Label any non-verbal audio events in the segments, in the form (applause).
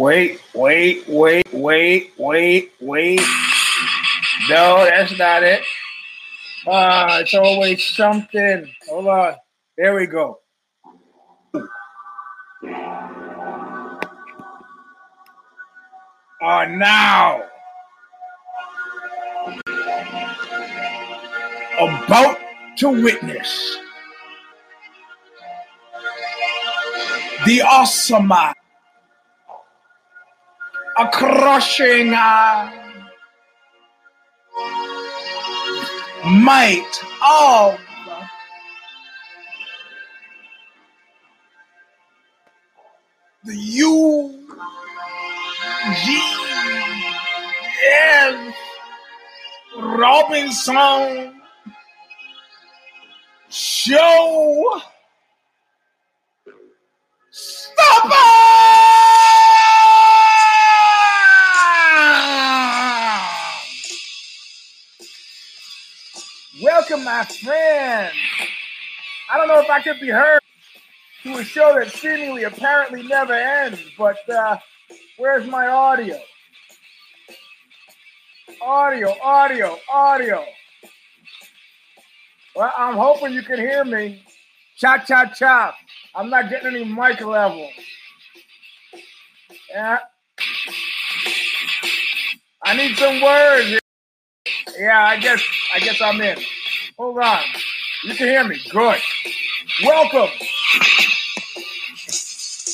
Wait, wait, wait, wait, wait, wait. No, that's not it. Ah, it's always something. Hold on. There we go. Ah, now. About to witness the awesome, a crushing uh, might of the UGS Robinson Show. Welcome, my friend. I don't know if I could be heard to a show that seemingly apparently never ends, but uh, where's my audio? Audio, audio, audio. Well, I'm hoping you can hear me. Cha cha cha. I'm not getting any mic level. Yeah. I need some words. Yeah, I guess I guess I'm in. Hold on. You can hear me. Good. Welcome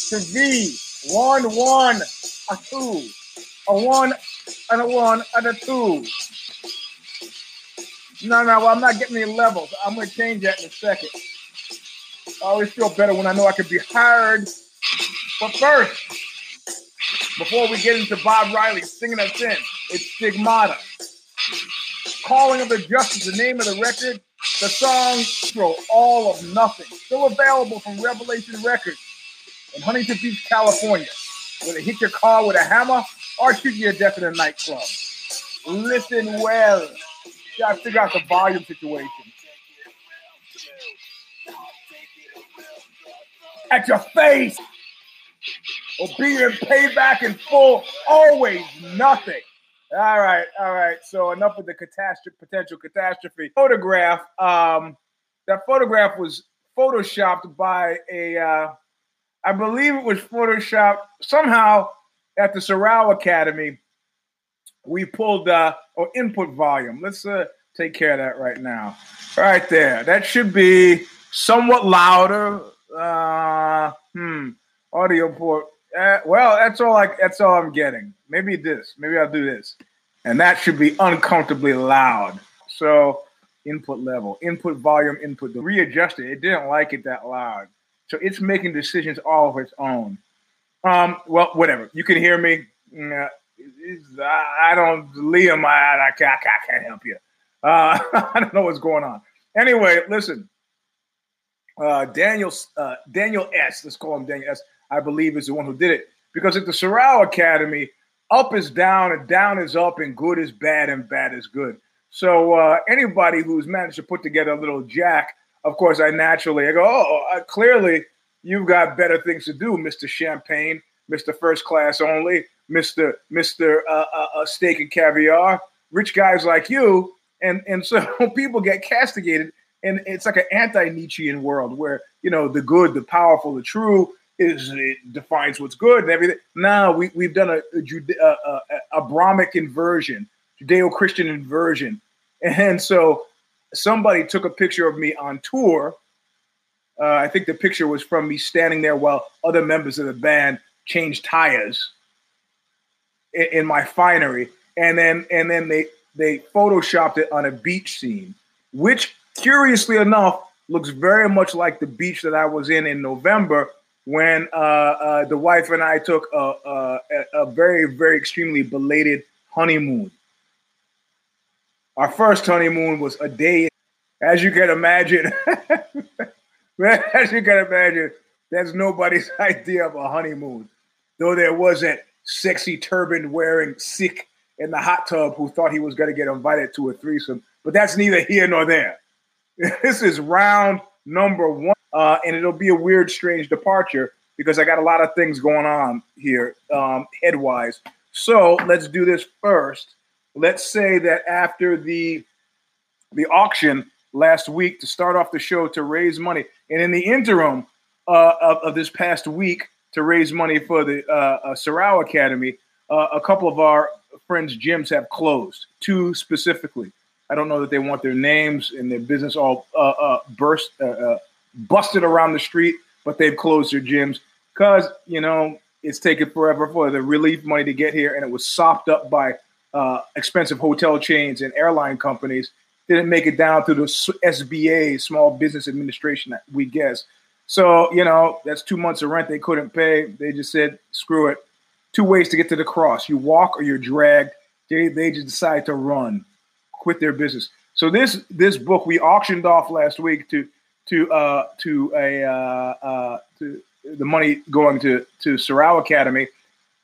to V one one a two a one and a one and a two. No, no, well, I'm not getting any levels. I'm gonna change that in a second. I always feel better when I know I can be hired. But first, before we get into Bob Riley singing us in, it's Stigmata. Calling of the Justice, the name of the record, the song for All of Nothing. Still available from Revelation Records in Huntington Beach, California. Where they hit your car with a hammer or shoot you to death in a nightclub. Listen well. Gotta figure out the volume situation. At your face. Or being payback in full, always nothing. All right, all right. So enough with the catastrophe, potential catastrophe. Photograph. Um, that photograph was photoshopped by a, uh, I believe it was photoshopped somehow at the Sorrel Academy. We pulled uh, or input volume. Let's uh, take care of that right now. Right there. That should be somewhat louder. Uh, hmm. Audio port. Uh, well, that's all. I, that's all I'm getting. Maybe this. Maybe I'll do this, and that should be uncomfortably loud. So input level, input volume, input. Readjust it. It didn't like it that loud, so it's making decisions all of its own. Um. Well, whatever. You can hear me. It's- I I don't, Liam. I, I, can't, I can't help you. Uh, (laughs) I don't know what's going on. Anyway, listen. Uh, Daniel uh, Daniel S. Let's call him Daniel S. I believe is the one who did it because at the Sorrel Academy, up is down and down is up and good is bad and bad is good. So uh, anybody who's managed to put together a little jack, of course, I naturally I go, oh, uh, clearly you've got better things to do, Mister Champagne, Mister First Class Only, Mister Mister uh, uh, uh, Steak and Caviar. Rich guys like you, and and so (laughs) people get castigated, and it's like an anti-Nietzschean world where you know the good, the powerful, the true is it defines what's good and everything. Now we we've done a a, Jude- a, a, a Abrahamic inversion, Judeo-Christian inversion, and so somebody took a picture of me on tour. Uh, I think the picture was from me standing there while other members of the band changed tires in, in my finery, and then and then they they photoshopped it on a beach scene, which curiously enough looks very much like the beach that I was in in November when uh, uh, the wife and I took a, a, a very very extremely belated honeymoon. Our first honeymoon was a day, as you can imagine. (laughs) as you can imagine, that's nobody's (laughs) idea of a honeymoon. Though there was that sexy turban wearing Sikh in the hot tub who thought he was going to get invited to a threesome, but that's neither here nor there. (laughs) This is round number one, uh, and it'll be a weird, strange departure because I got a lot of things going on here um, headwise. So let's do this first. Let's say that after the the auction last week to start off the show to raise money, and in the interim uh, of, of, this past week to raise money for the uh, uh, Academy, uh, a couple of our friends' gyms have closed. Two specifically. I don't know that they want their names and their business all uh, uh, burst, busted around the street, but they've closed their gyms because you know it's taken forever for the relief money to get here, and it was sopped up by uh, expensive hotel chains and airline companies. Didn't make it down to the SBA, Small Business Administration, we guess. So you know that's two months of rent they couldn't pay. They just said, "Screw it." Two ways to get to the cross: you walk or you're dragged. They they just decide to run, quit their business. So this this book we auctioned off last week to to uh, to a uh, uh, to the money going to to Sorrow Academy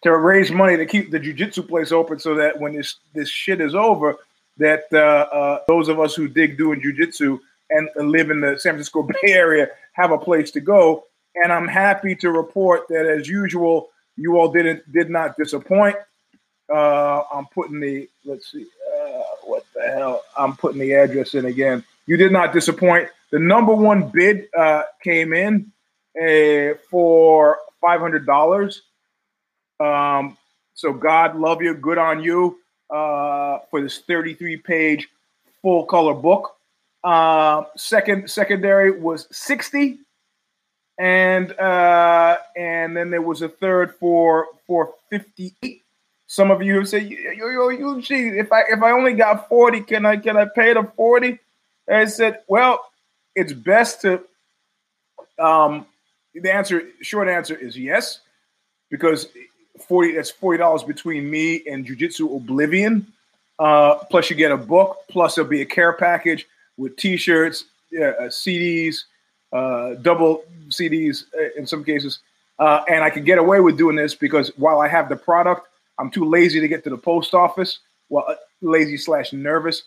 to raise money to keep the jujitsu place open, so that when this this shit is over, that uh, uh, those of us who dig doing jujitsu and, live in the San Francisco Bay (laughs) Area have a place to go. And I'm happy to report that, as usual, you all didn't did not disappoint. Uh, I'm putting the let's see uh, what the hell I'm putting the address in again. You did not disappoint. The number one bid uh, came in uh, for five hundred dollars. Um, so God love you, good on you uh, for this 33 page full color book. Uh, second secondary was 60, and uh, and then there was a third for for 58. Some of you said, "Yo, you, you, gee, if I if I only got 40, can I can I pay the 40?" And I said, "Well, it's best to um, the answer, short answer is yes, because forty that's forty dollars between me and Jiu-Jitsu Oblivion. Uh, plus, you get a book. Plus, there'll be a care package with T-shirts, uh, CDs, uh, double CDs uh, in some cases. Uh, and I can get away with doing this because while I have the product, I'm too lazy to get to the post office. Well, uh, lazy slash nervous.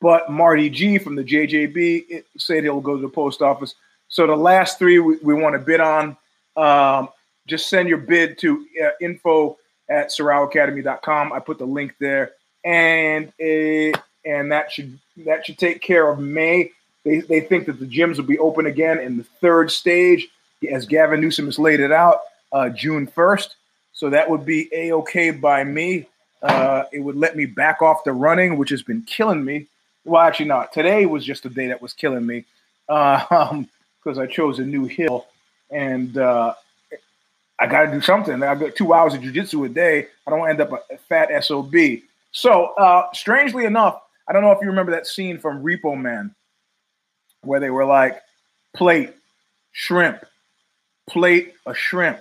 But Marty G from the JJB said he'll go to the post office. So the last three we, we want to bid on. Um, just send your bid to uh, info at sorrowacademy.com. I put the link there, and it, and that should that should take care of May. They, they think that the gyms will be open again in the third stage, as Gavin Newsom has laid it out, uh, June first. So that would be a okay by me. Uh, it would let me back off the running, which has been killing me. Well, actually, not today was just a day that was killing me. Uh, (laughs) um, because I chose a new hill and uh, I got to do something. I got two hours of jujitsu a day. I don't end up a, fat SOB. So, uh, strangely enough, I don't know if you remember that scene from Repo Man where they were like, plate, shrimp, plate, a shrimp.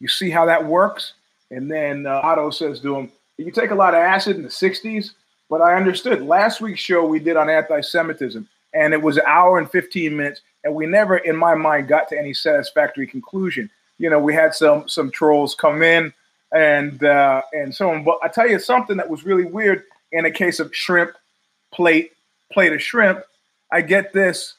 You see how that works? And then uh, Otto says to him, You take a lot of acid in the 60s, but I understood. Last week's show we did on anti Semitism, and it was an hour and 15 minutes and we never, in my mind, got to any satisfactory conclusion. You know, we had some some trolls come in and uh, and so on. But I tell you something that was really weird in a case of shrimp plate plate of shrimp. I get this,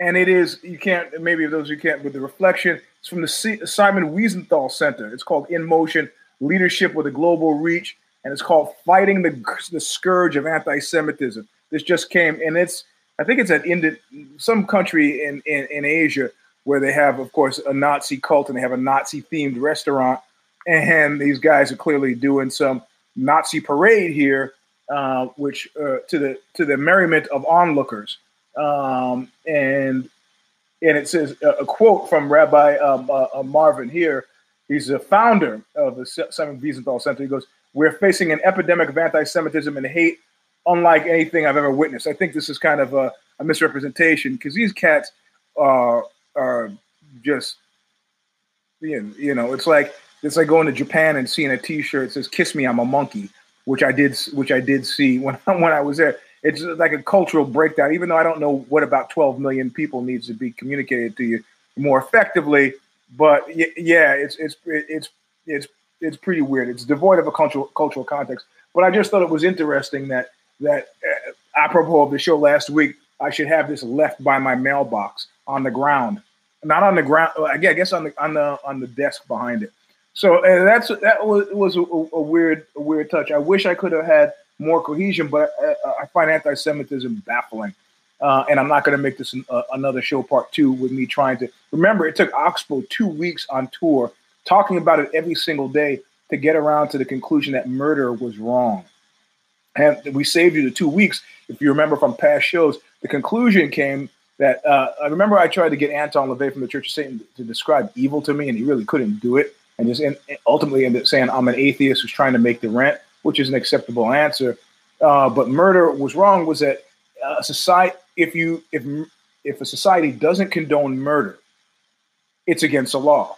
and it is you can't maybe those you can't with the reflection. It's from the C- Simon Wiesenthal Center. It's called In Motion: Leadership with a Global Reach, and it's called Fighting the the Scourge of Anti-Semitism. This just came, and it's I think it's at Indi- some country in, in, in Asia where they have, of course, a Nazi cult and they have a Nazi themed restaurant. And these guys are clearly doing some Nazi parade here, uh, which uh, to the to the merriment of onlookers. Um, and and it says a, a quote from Rabbi um, uh, uh Marvin Hier. He's the founder of the Simon Wiesenthal Center. He goes, "We're facing an epidemic of anti-Semitism and hate unlike anything I've ever witnessed. I think this is kind of a, a misrepresentation because these cats are are just you know it's like it's like going to Japan and seeing a T-shirt that says "Kiss me, I'm a monkey," which I did which I did see when (laughs) when I was there. It's like a cultural breakdown. Even though I don't know what about 12 million people needs to be communicated to you more effectively, but yeah, it's it's it's it's it's pretty weird. It's devoid of a cultural cultural context. But I just thought it was interesting that that uh, apropos of the show last week, I should have this left by my mailbox on the ground not on the ground. I guess on the on the on the desk behind it. So uh, that's that was was a, a, weird a weird touch. I wish I could have had more cohesion, but uh, I find anti-Semitism baffling. Uh, and I'm not going to make this an, uh, another show part two with me trying to remember. It took Oxbow two weeks on tour, talking about it every single day to get around to the conclusion that murder was wrong. And we saved you the two weeks. If you remember from past shows, the conclusion came that uh, I remember I tried to get Anton LaVey from the Church of Satan to describe evil to me, and he really couldn't do it. And just and ultimately ended up saying I'm an atheist who's trying to make the rent, which is an acceptable answer. Uh, but murder was wrong. Was that uh, society? If you if if a society doesn't condone murder, it's against the law.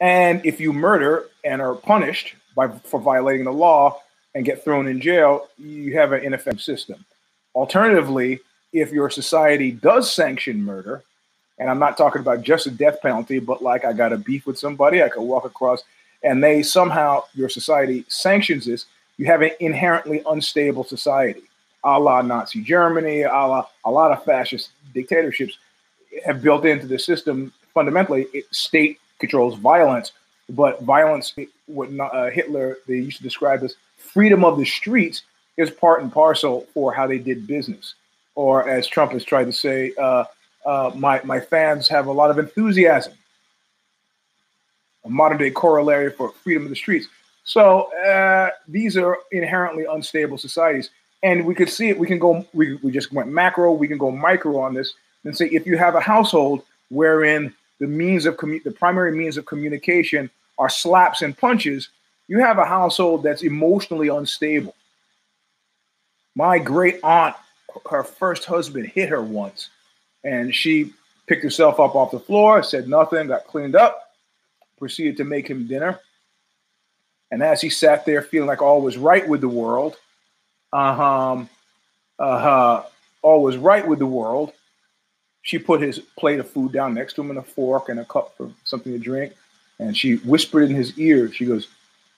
And if you murder and are punished by for violating the law and get thrown in jail, you have an ineffective system. Alternatively, if your society does sanction murder, and I'm not talking about just a death penalty, but like I got a beef with somebody, I could walk across, and they somehow, your society sanctions this, you have an inherently unstable society, a la Nazi Germany, a la a lot of fascist dictatorships have built into the system. Fundamentally, it, state controls violence, but violence, what uh, Hitler they used to describe as freedom of the streets, is part and parcel for how they did business or as Trump has tried to say, uh, uh, my my fans have a lot of enthusiasm. A modern day corollary for freedom of the streets. So uh, these are inherently unstable societies, and we could see it. We can go. We we just went macro. We can go micro on this and say if you have a household wherein the means of commu- the primary means of communication are slaps and punches, you have a household that's emotionally unstable. My great aunt her first husband hit her once, and she picked herself up off the floor, said nothing, got cleaned up, proceeded to make him dinner. And as he sat there feeling like all was right with the world, uh-huh, uh-huh, all was right with the world, she put his plate of food down next to him and a fork and a cup for something to drink. And she whispered in his ear, she goes,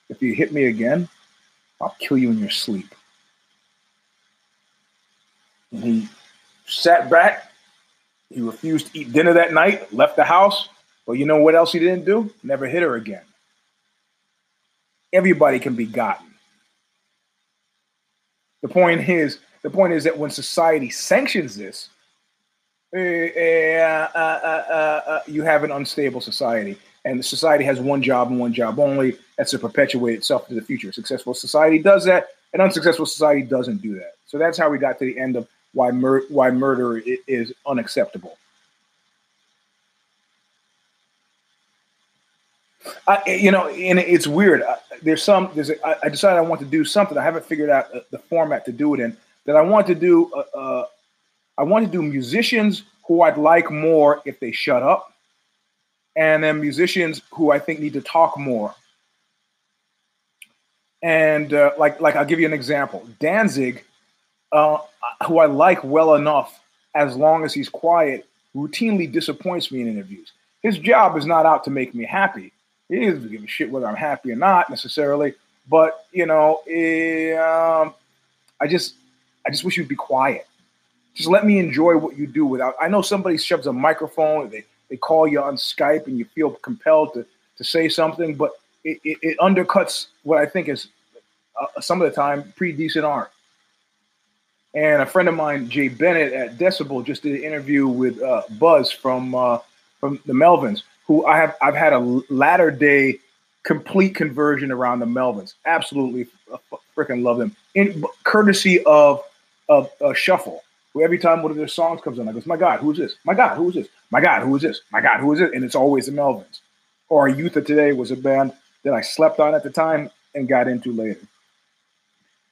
If you hit me again, I'll kill you in your sleep. And he sat back. He refused to eat dinner that night, left the house. Well, you know what else he didn't do? Never hit her again. Everybody can be gotten. The point is, the point is that when society sanctions this, uh, uh, uh, you have an unstable society, and the society has one job and one job only. That's to perpetuate itself to the future. A successful society does that. An unsuccessful society doesn't do that. So that's how we got to the end of why mur- why murder is unacceptable. I, you know, and it's weird. There's some. There's. A, I decided I want to do something. I haven't figured out the format to do it in. That I want to do. Uh, uh, I want to do musicians who I'd like more if they shut up, and then musicians who I think need to talk more. And uh, like, like I'll give you an example. Danzig uh, who I like well enough as long as he's quiet, routinely disappoints me in interviews. His job is not out to make me happy. He doesn't give a shit whether I'm happy or not necessarily. But you know, eh, um, I just, I just wish you'd be quiet. Just let me enjoy what you do without. I know somebody shoves a microphone. They they call you on Skype and you feel compelled to to say something, but it, it, it undercuts what I think is uh, some of the time pretty decent art. And a friend of mine, Jay Bennett at Decibel, just did an interview with uh, Buzz from uh, from the Melvins, who I have I've had a latter day complete conversion around the Melvins. Absolutely freaking love them. In courtesy of of uh, Shuffle, who every time one of their songs comes on, I goes, "My God, who is this? My God, who is this? My God, who is this? My God, who is it?" And it's always the Melvins. Or Youth of Today was a band that I slept on at the time and got into later.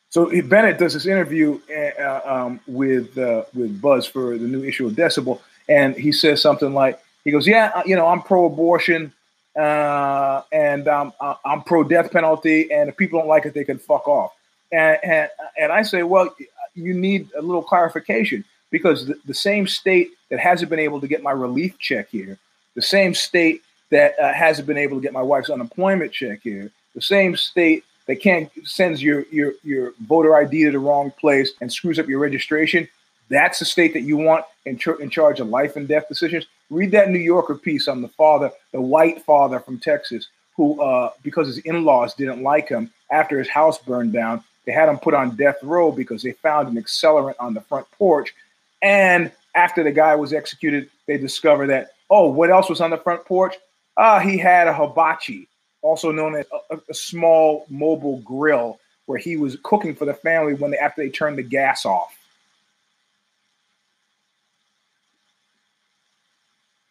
So Bennett does this interview uh, um, with uh, with Buzz for the new issue of Decibel, and he says something like, "He goes, yeah, uh, you know, I'm pro-abortion, uh, and um, I'm pro-death penalty, and if people don't like it, they can fuck off." And and, and I say, well, you need a little clarification because the, the, same state that hasn't been able to get my relief check here, the same state that uh, hasn't been able to get my wife's unemployment check here, the same state that can't sends your your your voter ID to the wrong place and screws up your registration. that's the state that you want in, in charge of life and death decisions. Read that New Yorker piece on the father, the white father from Texas, who, uh, because his in laws didn't like him after his house burned down, they had him put on death row because they found an accelerant on the front porch. And after the guy was executed, they discovered that, oh, what else was on the front porch? Uh, he had a hibachi, also known as a, a small mobile grill, where he was cooking for the family when they after they turned the gas off.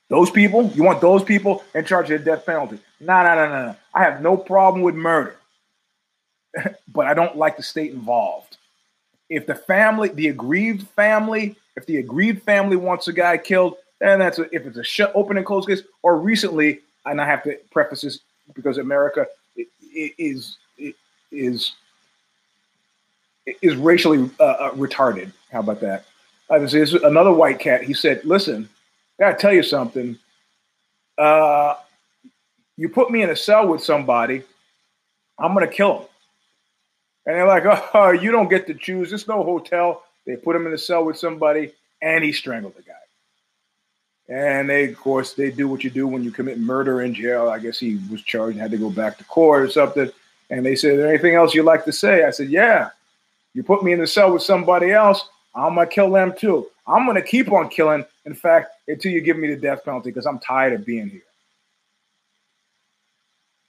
Those people, you want those people in charge of the death penalty? No, no, no, no, no. I have no problem with murder, but I don't like the state involved. If the family, the aggrieved family, if the aggrieved family wants a guy killed, then that's a, if it's a shut, open and closed case. Or recently, and I have to preface this because America is is is racially uh, uh, retarded. How about that? I was another white cat. He said, "Listen, I gotta tell you something. Uh, you put me in a cell with somebody, I'm gonna kill him. And they're like, oh, you don't get to choose. There's no hotel. They put him in a cell with somebody, and he strangled the guy. And they, of course, they do what you do when you commit murder in jail. I guess he was charged and had to go back to court or something. And they said, Is there anything else you'd like to say? I said, yeah. You put me in the cell with somebody else, I'm gonna kill them too. I'm gonna keep on killing. In fact, until you give me the death penalty, because I'm tired of being here.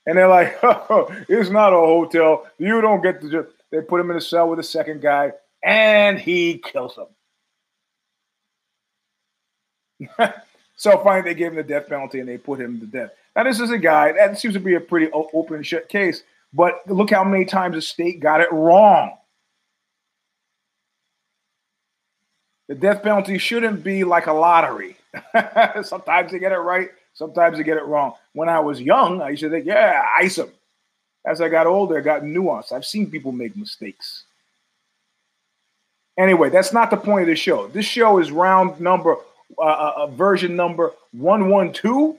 And they're like, (laughs) oh, it's not a hotel. You don't get to just. They put him in a cell with a second guy, and he kills him. (laughs) so finally, they gave him the death penalty and they put him to death. Now, this is a guy that seems to be a pretty open shut case, but look how many times the state got it wrong. the death penalty shouldn't be like a lottery. (laughs) sometimes they get it right, sometimes they get it wrong. When I was young, I used to think, yeah, ice them. As I got older, I got nuanced. I've seen people make mistakes. Anyway, that's not the point of the show. This show is round number, uh, uh, uh version number 112.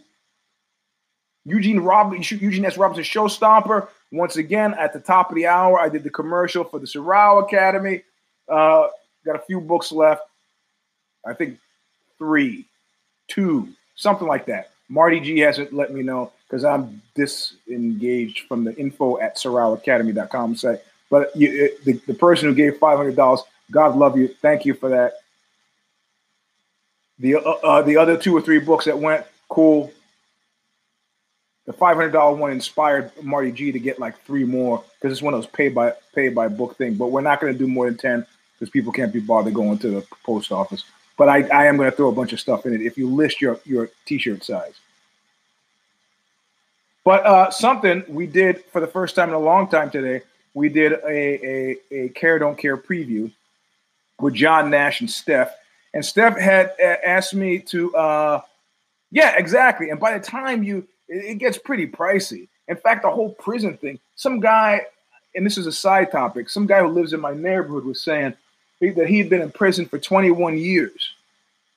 Eugene Robinson, Eugene S. Robinson, show stomper. Once again, at the top of the hour, I did the commercial for the Sorrow Academy. Uh, got a few books left. I think three, two, something like that. Marty G hasn't let me know because I'm disengaged from the info at SorrellAcademy.com site. But you, the, the person who gave $500, God love you. Thank you for that. The, uh, uh, the other two or three books that went, cool. The $500 one inspired Marty G to get like three more because it's one of those pay by pay by book thing. But we're not going to do more than 10 because people can't be bothered going to the post office but I, I am going to throw a bunch of stuff in it if you list your your t-shirt size. But uh, something we did for the first time in a long time today, we did a, a, a care don't care preview with John Nash and Steph, and Steph had asked me to, uh, yeah, exactly. And by the time you, it gets pretty pricey. In fact, the whole prison thing. Some guy, and this is a side topic. Some guy who lives in my neighborhood was saying that he'd been in prison for 21 years.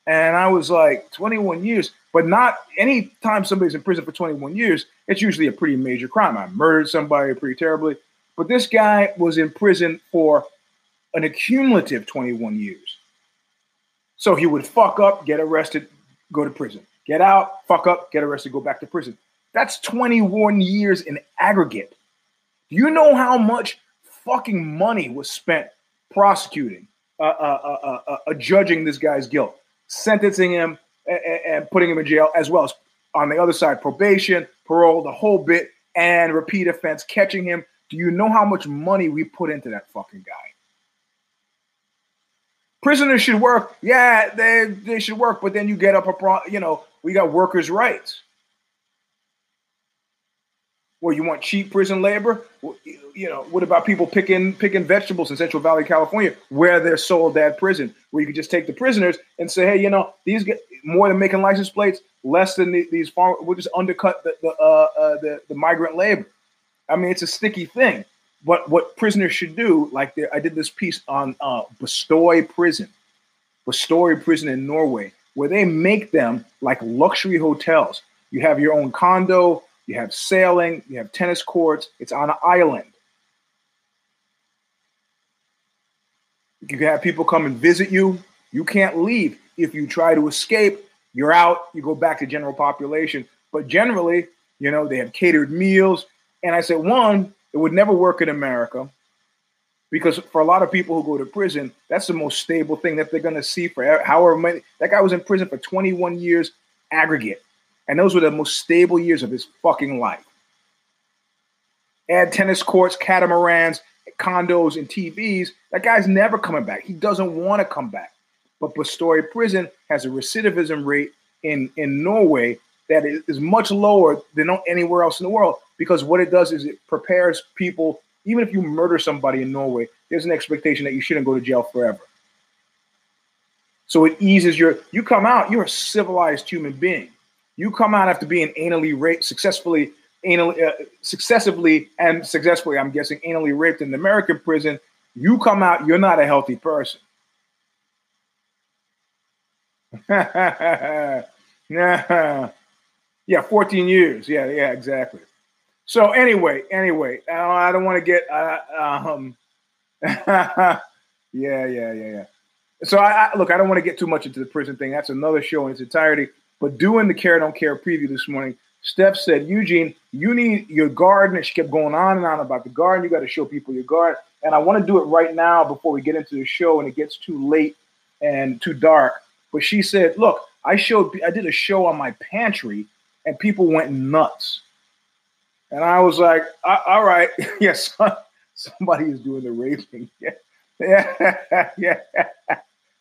And I was like, 21 years, but not any time somebody's in prison for 21 years, it's usually a pretty major crime. I murdered somebody pretty terribly. But this guy was in prison for an accumulative 21 years. So he would fuck up, get arrested, go to prison. Get out, fuck up, get arrested, go back to prison. That's 21 years in aggregate. Do you know how much fucking money was spent prosecuting, uh, uh, uh, uh, judging this guy's guilt, sentencing him and, and putting him in jail, as well as on the other side, probation, parole, the whole bit, and repeat offense, catching him. Do you know how much money we put into that fucking guy? Prisoners should work. Yeah, they, they should work, but then you get up a pro, you know, we got workers' rights. Well, you want cheap prison labor? You know, what about people picking picking vegetables in Central Valley, California, where they're sold at prison, where you could just take the prisoners and say, hey, you know, these get more than making license plates, less than the, these farm. We'll just undercut the the, uh, uh, the the migrant labor. I mean, it's a sticky thing. But what prisoners should do, like I did this piece on uh, Prison, Bastøy Prison in Norway, where they make them like luxury hotels. You have your own condo, you have sailing, you have tennis courts, it's on an island. You can have people come and visit you. You can't leave. If you try to escape, you're out. You go back to general population. But generally, you know, they have catered meals. And I said, one, it would never work in America because for a lot of people who go to prison, that's the most stable thing that they're going to see for however many. That guy was in prison for 21 years aggregate, and those were the most stable years of his fucking life. Add tennis courts, catamarans, condos, and TVs. That guy's never coming back. He doesn't want to come back. But Bastøy Prison has a recidivism rate in in Norway that is much lower than anywhere else in the world because what it does is it prepares people even if you murder somebody in Norway, there's an expectation that you shouldn't go to jail forever. So it eases your. You come out, you're a civilized human being. You come out after being anally raped, successfully, anally, uh, successively, and successfully. I'm guessing anally raped in the American prison. You come out, you're not a healthy person. (laughs) yeah, 14 years. Yeah, yeah, exactly. So anyway, anyway, I don't want to get uh, um, (laughs) yeah, yeah, yeah, yeah. So I, I look, I don't want to get too much into the prison thing. That's another show in its entirety. But doing the care don't care preview this morning, Steph said, Eugene, you need your garden. And she kept going on and on about the garden. You got to show people your garden. And I want to do it right now before we get into the show and it gets too late and too dark. But she said, look, I showed, I did a show on my pantry and people went nuts. And I was like, all right, (laughs) yes, somebody is doing the raping. (laughs) (laughs) Yeah, yeah, yeah,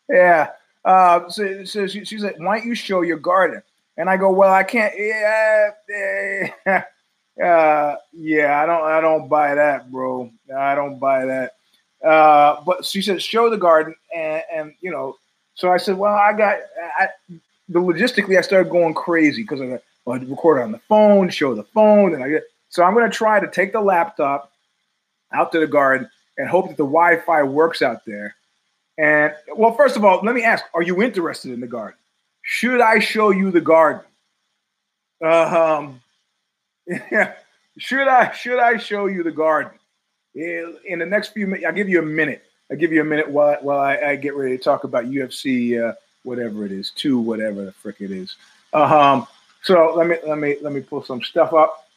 yeah. Uh, so, so she, like, why don't you show your garden? And I go, well, I can't. Yeah, yeah, (laughs) uh, yeah. I don't, I don't buy that, bro. I don't buy that. Uh, but she said, show the garden, and, and you know. So I said, well, I got. I, the logistically, I started going crazy because I, I record on the phone, show the phone, and I get so I'm going to try to take the laptop out to the garden and hope that the Wi-Fi works out there. And well, first of all, let me ask: Are you interested in the garden? Should I show you the garden? Um, yeah. (laughs) Should I should I show you the garden? In the next few minutes, I'll give you a minute. I'll give you a minute while while I, I get ready to talk about UFC, uh, whatever it is, two, whatever the frick it is. Um, so let me let me let me pull some stuff up.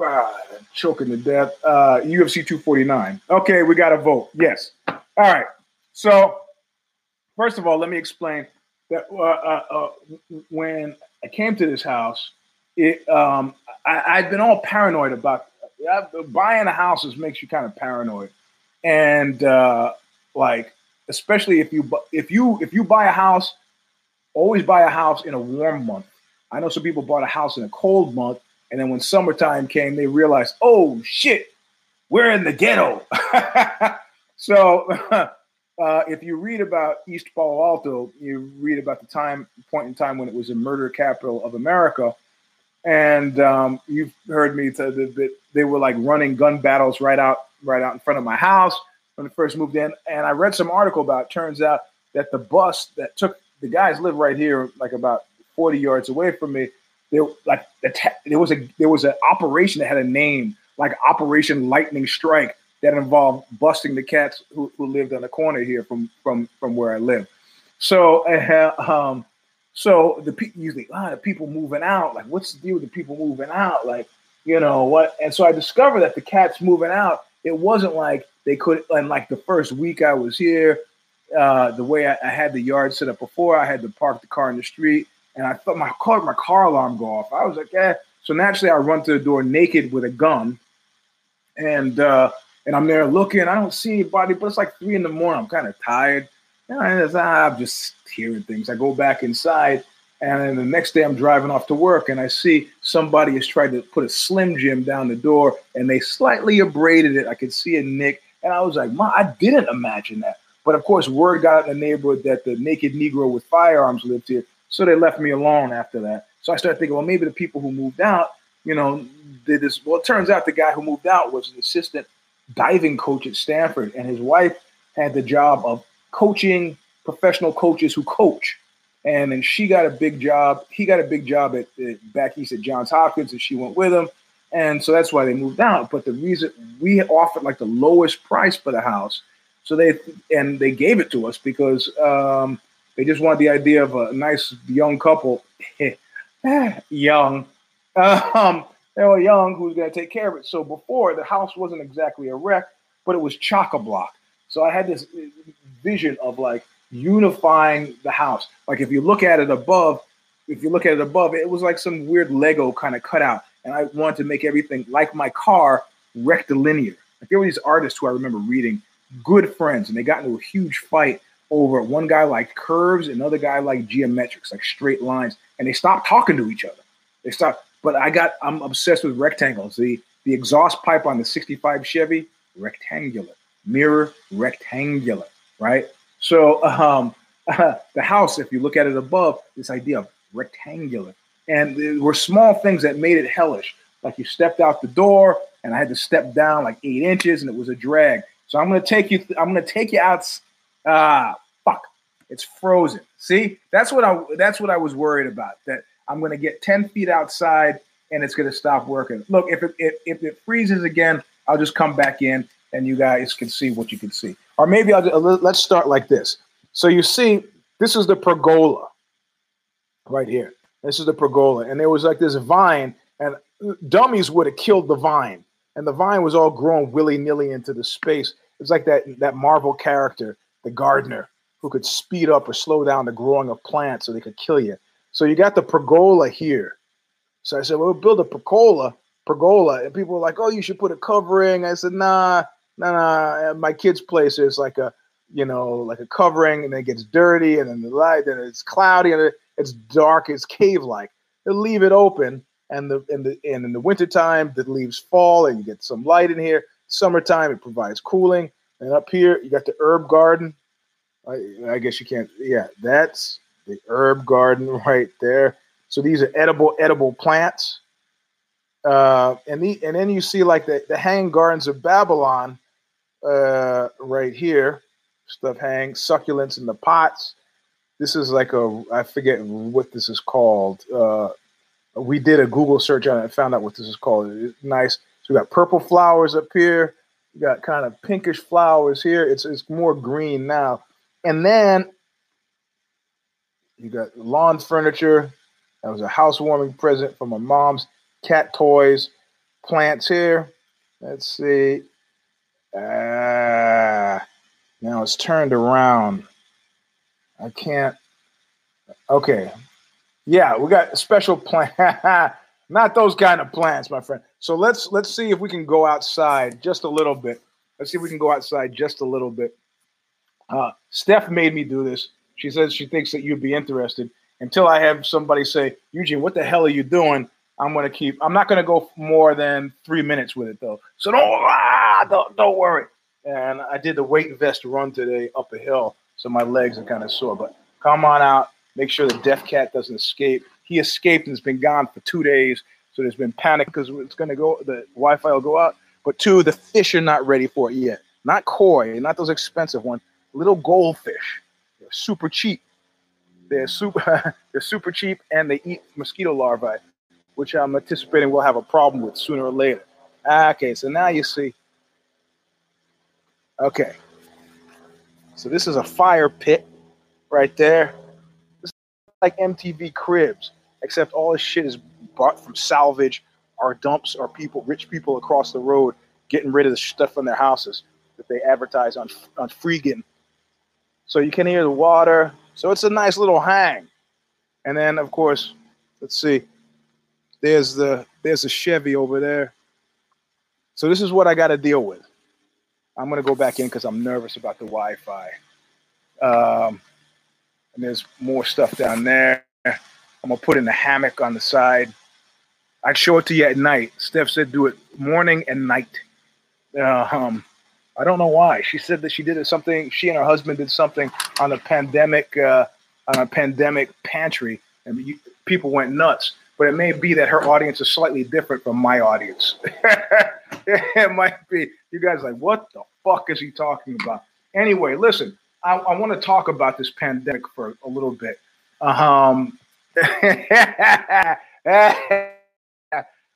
Ah, choking to death. Uh, UFC 249. Okay, we got a vote. Yes. All right. So, first of all, let me explain that uh, uh, uh when I came to this house, it um, I, had been all paranoid about buying a house. Is makes you kind of paranoid, and uh, like especially if you if you if you buy a house, always buy a house in a warm month. I know some people bought a house in a cold month and then when summertime came, they realized, oh shit, we're in the ghetto. (laughs) so (laughs) uh, if you read about East Palo Alto, you read about the time point in time when it was a murder capital of America. And um, you've heard me say that they were like running gun battles right out, right out in front of my house when I first moved in. And I read some article about. It turns out that the bus that took the guys live right here, like about 40 yards away from me there like the there was a there was an operation that had a name like Operation Lightning Strike that involved busting the cats who, who lived on the corner here from from from where I live. So uh, um, so the people usually ah the people moving out like what's the deal with the people moving out like you know what and so I discovered that the cats moving out it wasn't like they could and like the first week I was here uh, the way I, I had the yard set up before I had to park the car in the street and I thought my car my car alarm go off. I was like, yeah. So naturally, I run to the door naked with a gun, and uh, and I'm there looking. I don't see anybody, but it's like three in the morning. I'm kind of tired. And I, I'm just hearing things. I go back inside, and then the next day I'm driving off to work, and I see somebody has tried to put a Slim Jim down the door, and they slightly abraded it. I could see a nick, and I was like, "Ma, I didn't imagine that." But of course, word got in the neighborhood that the naked Negro with firearms lived here. So they left me alone after that. So I started thinking, well, maybe the people who moved out, you know, did this. Well, it turns out the guy who moved out was an assistant diving coach at Stanford, and his wife had the job of coaching professional coaches who coach. And then she got a big job. He got a big job at, at back east at Johns Hopkins, and she went with him. And so that's why they moved out. But the reason we offered like the lowest price for the house, So they and they gave it to us because um, they just wanted the idea of a nice young couple, (laughs) young, (laughs) um, were young who's going to take care of it. So before the house wasn't exactly a wreck, but it was chock a block. So I had this vision of like unifying the house. Like if you look at it above, if you look at it above, it was like some weird Lego kind of cutout. And I wanted to make everything like my car rectilinear. Like there were these artists who I remember reading, good friends, and they got into a huge fight over one guy liked curves, another guy liked geometrics, like straight lines, and they stopped talking to each other. They stopped. But I got I'm obsessed with rectangles. The the exhaust pipe on the 65 Chevy, rectangular. Mirror, rectangular, right? So um, uh, (laughs) the house, if you look at it above, this idea of rectangular. And there were small things that made it hellish. Like you stepped out the door and I had to step down like eight inches and it was a drag. So I'm gonna take you, th- I'm gonna take you out. Ah, fuck. It's frozen. See, that's what I that's what I was worried about. That I'm gonna get 10 feet outside and it's gonna stop working. Look, if it if, if it freezes again, I'll just come back in and you guys can see what you can see. Or maybe I'll uh, let's start like this. So you see, this is the pergola right here. This is the pergola, and there was like this vine, and dummies would have killed the vine, and the vine was all grown willy nilly into the space. It's like that that Marvel character, the gardener, who could speed up or slow down the growing of plants so they could kill you. So you got the pergola here. So I said, well, we'll build a pergola, pergola, and people were like, oh, you should put a covering. I said, nah, nah, nah. At my kid's place, there's like a you know, like a covering, and then it gets dirty, and then the light, then it's cloudy, and it's dark, it's cave-like. They leave it open, and the in the and in the wintertime, the leaves fall, and you get some light in here. Summertime, it provides cooling, and up here you got the herb garden. I, I guess you can't. Yeah, that's the herb garden (laughs) right there. So these are edible edible plants. Uh, and the and then you see like the, the hang gardens of Babylon uh, right here stuff hangs, succulents in the pots. This is like a I forget what this is called. Uh, we did a Google search on it and found out what this is called. It's nice. So we got purple flowers up here. We got kind of pinkish flowers here. It's it's more green now. And then you got lawn furniture. That was a housewarming present from my mom's. Cat toys, plants here. Let's see. Ah, now it's turned around. I can't. Okay. Yeah, we got special plan. (laughs) Not those kind of plants, my friend. So let's let's see if we can go outside just a little bit. Let's see if we can go outside just a little bit. Uh, Steph made me do this. She says she thinks that you'd be interested. Until I have somebody say, Eugene, what the hell are you doing? I'm going to keep. I'm not going to go more than three minutes with it though. So don't ah, don't, don't worry and I did the weight vest run today up a hill, so my legs are kind of sore. But come on out, make sure the deaf cat doesn't escape. He escaped and has been gone for two days, so there's been panic because it's going to go. The Wi-Fi will go out. But two, the fish are not ready for it yet. Not koi, not those expensive ones. Little goldfish. They're super cheap. They're super. (laughs) they're super cheap, and they eat mosquito larvae, which I'm anticipating we'll have a problem with sooner or later. Okay, so now you see Okay. So this is a fire pit right there. This is like MTV Cribs, except all this shit is bought from salvage or dumps or people, rich people across the road getting rid of the stuff from their houses that they advertise on on Freegan. So you can hear the water. So it's a nice little hang. And then of course, let's see. There's the there's a Chevy over there. So this is what I got to deal with. I'm gonna go back in because I'm nervous about the Wi-Fi. Um, and there's more stuff down there. I'm gonna put in the hammock on the side. I'd show it to you at night. Steph said do it morning and night. Uh, um, I don't know why. She said that she did something. She and her husband did something on a pandemic uh, on a pandemic pantry, and you, people went nuts. But it may be that her audience is slightly different from my audience. (laughs) it might be. You guys like, what the fuck is he talking about? Anyway, listen, I, I want to talk about this pandemic for a little bit. Um, (laughs)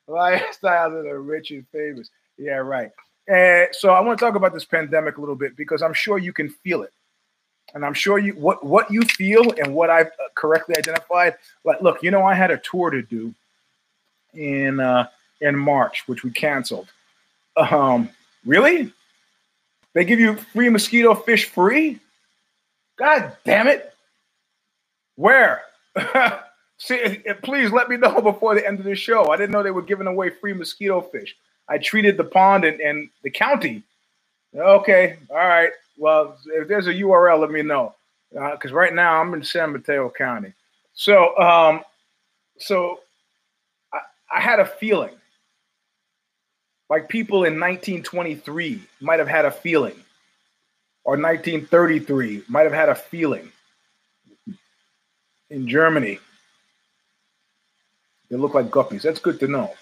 lifestyle of the rich and famous. Yeah, right. And so I want to talk about this pandemic a little bit because I'm sure you can feel it. And I'm sure you what what you feel and what I've uh, correctly identified. Like, look, you know, I had a tour to do in uh, in March, which we canceled. Um, really? They give you free mosquito fish free? God damn it! Where? (laughs) See, please let me know (laughs) before the end of the show. I didn't know they were giving away free mosquito fish. I treated the pond and, and the county. Okay, all right. Well, if there's a URL, let me know. Because uh, right now I'm in San Mateo County. So, um, so I, I had a feeling like people in 1923 might have had a feeling, or 1933 might have had a feeling in Germany. They look like guppies. That's good to know.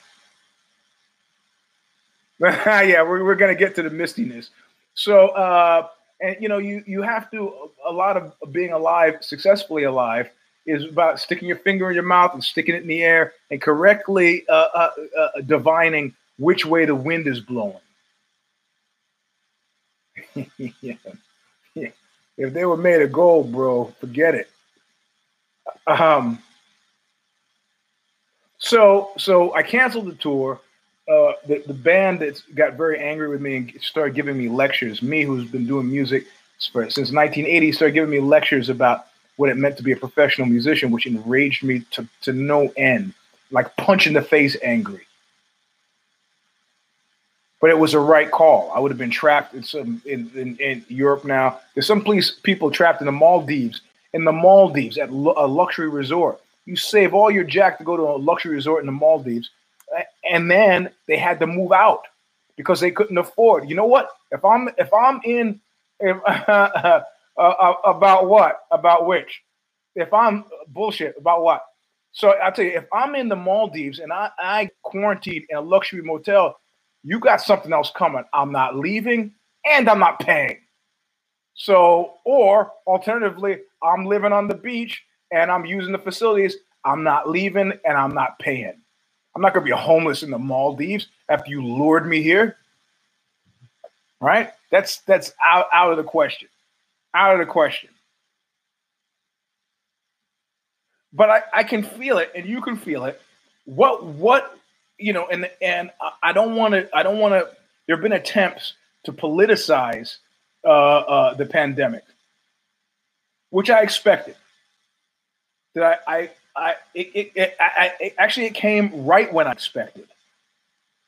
(laughs) yeah, we're, we're going to get to the mistiness. So, uh, and you know, you you have to a lot of being alive, successfully alive, is about sticking your finger in your mouth and sticking it in the air and correctly uh, uh, uh, divining which way the wind is blowing. (laughs) yeah. If they were made of gold, bro, forget it. Um. So so I canceled the tour uh, the, the band that got very angry with me and started giving me lectures, me who's been doing music for, since 1980, started giving me lectures about what it meant to be a professional musician, which enraged me to, to no end, like punch in the face angry. But it was a right call. I would have been trapped in some in, in, in Europe now. There's some police people trapped in the Maldives, in the Maldives at a luxury resort. You save all your jack to go to a luxury resort in the Maldives and then they had to move out because they couldn't afford. You know what? If I'm if I'm in if, (laughs) uh, uh, about what about which? If I'm bullshit about what? So I tell you, if I'm in the Maldives and I, I quarantined in a luxury motel, you got something else coming. I'm not leaving and I'm not paying. So, or alternatively, I'm living on the beach and I'm using the facilities. I'm not leaving and I'm not paying. I'm not going to be homeless in the Maldives after you lured me here. Right? That's that's out, out of the question. Out of the question. But I, I can feel it, and you can feel it. What what you know, and and I don't want to. I don't want to. There have been attempts to politicize uh, uh, the pandemic, which I expected. That I, I I, it, it, it, I, it, actually it came right when I expected.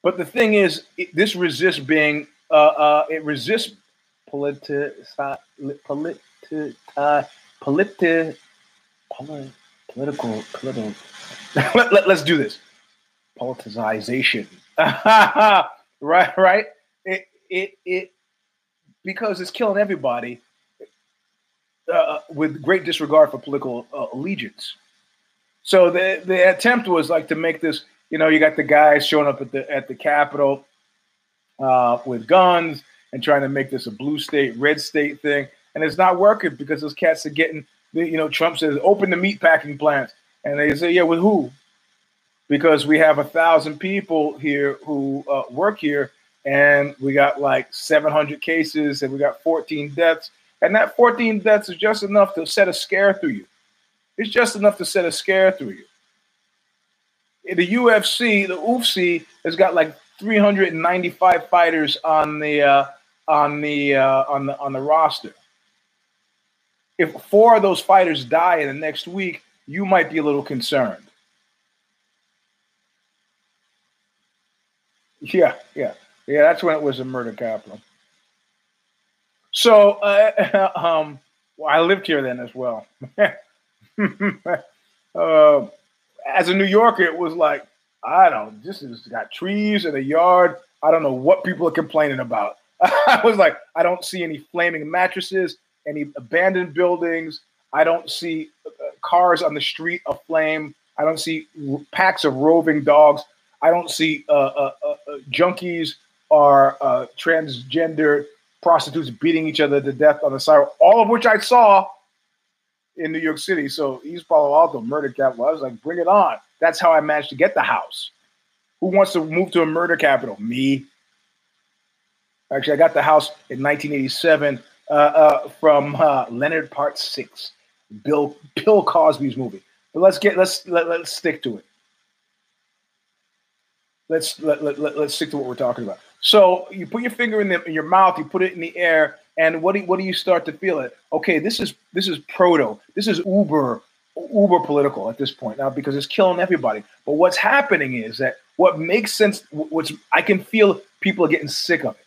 But the thing is, this resists being uh, uh, it resists politi- politi- uh, politi- politi- political political. (laughs) let, let, let's do this. Politicization, (laughs) right? Right? It it it because it's killing everybody uh, with great disregard for political uh, allegiance. So the the attempt was like to make this. You know, you got the guys showing up at the at the Capitol uh, with guns and trying to make this a blue state, red state thing, and it's not working because those cats are getting. You know, Trump says open the meat packing plants, and they say, yeah, with who? Because we have a thousand people here who uh, work here, and we got like 700 cases, and we got 14 deaths, and that 14 deaths is just enough to set a scare through you. It's just enough to set a scare through you. In the UFC, the UFC has got like 395 fighters on the uh, on the uh, on the on the roster. If four of those fighters die in the next week, you might be a little concerned. Yeah, yeah, yeah. That's when it was a murder capital. So, uh, (laughs) um, well, I lived here then as well. (laughs) (laughs) uh, as a New Yorker, it was like, I don't, this has got trees and a yard. I don't know what people are complaining about. (laughs) I was like, I don't see any flaming mattresses, any abandoned buildings. I don't see uh, cars on the street aflame. I don't see packs of roving dogs. I don't see uh, uh, uh, uh junkies or uh, transgender prostitutes beating each other to death on the sidewalk, all of which I saw in New York City. So East Palo Alto, murder capital. I was like, bring it on. That's how I managed to get the house. Who wants to move to a murder capital? Me. Actually, I got the house in 1987 uh, uh, from uh, Leonard Part Six, Bill Bill Cosby's movie. But let's get let's let, let's stick to it. Let's let, let, let, us stick to what we're talking about. So you put your finger in, the, in your mouth, you put it in the air, and what do what do you start to feel it? Okay, this is this is proto. This is uber uber political at this point now because it's killing everybody. But what's happening is that what makes sense, what's I can feel people are getting sick of it.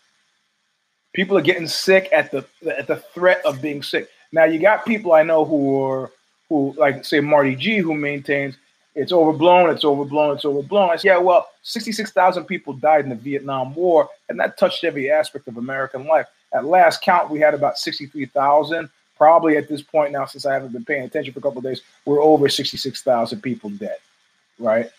People are getting sick at the at the threat of being sick. Now you got people I know who are who like say Marty G who maintains it's overblown, it's overblown, it's overblown. I said, yeah, well, 66,000 people died in the Vietnam War, and that touched every aspect of American life. At last count, we had about 63,000 probably at this point now, since I haven't been paying attention for a couple days, we're over 66,000 people dead, right?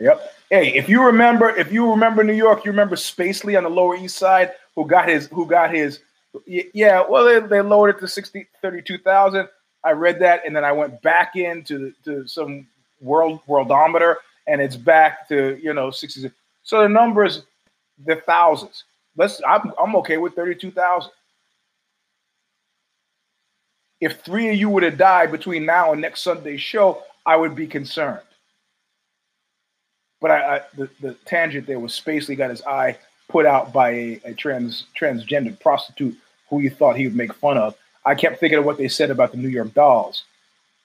Yep. Hey, if you remember, if you remember New York, you remember Spacely on the Lower East Side, who got his, who got his, yeah. Well, they, they lowered it to 60, 32,000. I read that, and then I went back into to some world worldometer, and it's back to you know 60. So the numbers, the thousands. Let's. I'm I'm okay with thirty two thousand. If three of you were to die between now and next Sunday's show, I would be concerned. But I, I the, the tangent there was Spacely got his eye put out by a, a trans transgender prostitute who he thought he would make fun of. I kept thinking of what they said about the New York Dolls.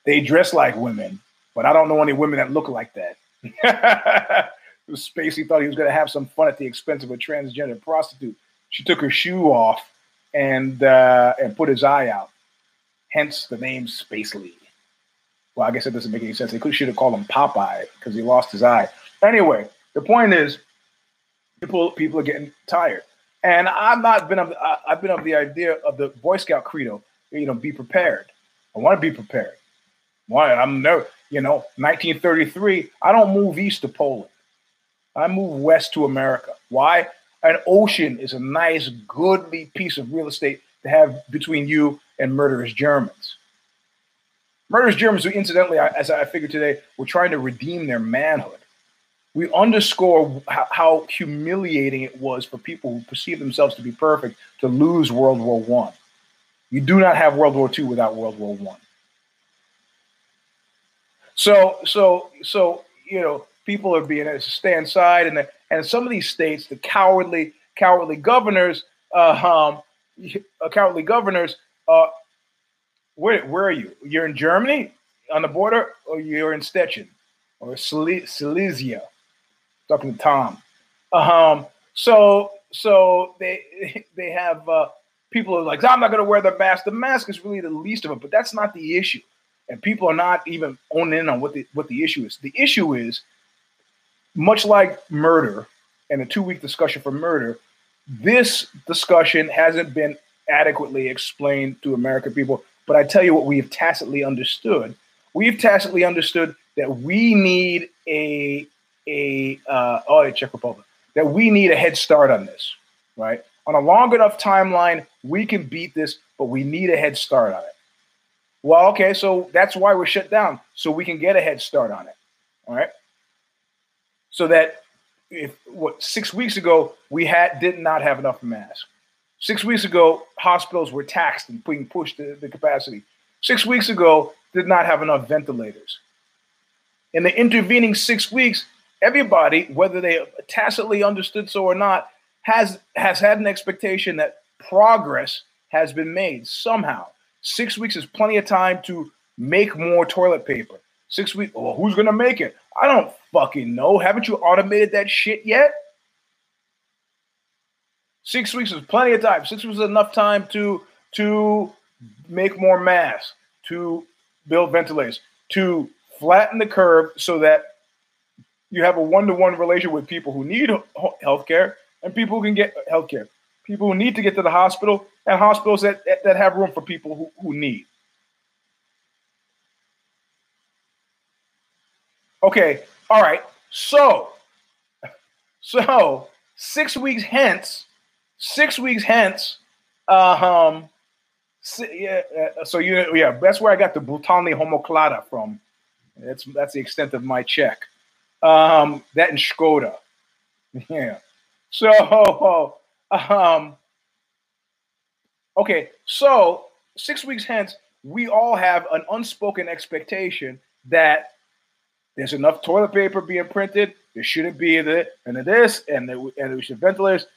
They dress like women, but I don't know any women that look like that. (laughs) Spacely thought he was going to have some fun at the expense of a transgender prostitute. She took her shoe off and uh, and put his eye out. Hence the name Spacely. Well, I guess it doesn't make any sense. They could should have called him Popeye because he lost his eye. Anyway, the point is, people people are getting tired, and I've not been of I've been of the idea of the Boy Scout credo. You know, be prepared. I want to be prepared. Why? I'm never. You know, 1933. I don't move east to Poland. I moved west to America. Why? An ocean is a nice, goodly piece of real estate to have between you and murderous Germans. Murderous Germans who, incidentally, as I figured today, were trying to redeem their manhood. We underscore how, humiliating it was for people who perceive themselves to be perfect to lose World War One. You do not have World War II without World War One. So, so, so, you know, people are being to stay inside, and the, and some of these states, the cowardly cowardly governors, uh, um, uh, cowardly governors, uh, where where are you? You're in Germany on the border, or you're in Stettin or Silesia. Talking to Tom. Um, so so they (laughs) they have uh, people are like, I'm not going to wear the mask. The mask is really the least of it, but that's not the issue. And people are not even owning in on what the what the issue is. The issue is much like murder and a two week discussion for murder, this discussion hasn't been adequately explained to American people. But I tell you what, we have tacitly understood. We've tacitly understood that we need a a uh, oh, Czech Republic that we need a head start on this, right? On a long enough timeline, we can beat this, but we need a head start on it. Well, okay, so that's why we're shut down, so we can get a head start on it. All right so that if what six weeks ago we had did not have enough masks. Six weeks ago, hospitals were taxed and being pushed to the capacity. Six weeks ago, did not have enough ventilators. In the intervening six weeks, everybody, whether they tacitly understood so or not, has has had an expectation that progress has been made somehow. Six weeks is plenty of time to make more toilet paper. Six weeks. Well, who's going to make it? I don't fucking know. Haven't you automated that shit yet? Six weeks is plenty of time. Six weeks is enough time to to make more masks, to build ventilators, to flatten the curve so that you have a one-to-one relation with people who need health care and people who can get health care. People who need to get to the hospital and hospitals that, that have room for people who, who need. Okay, all right. So, (laughs) so six weeks hence, six weeks hence, uh, um, yeah, uh, so you yeah, that's where I got the Brutalny Homoclada from. That's that's the extent of my check. Um, that in Skoda. (laughs) Yeah. So, (laughs) um, okay. So six weeks hence, we all have an unspoken expectation that there's enough toilet paper being printed. There shouldn't be the and this and the, and we should ventilators.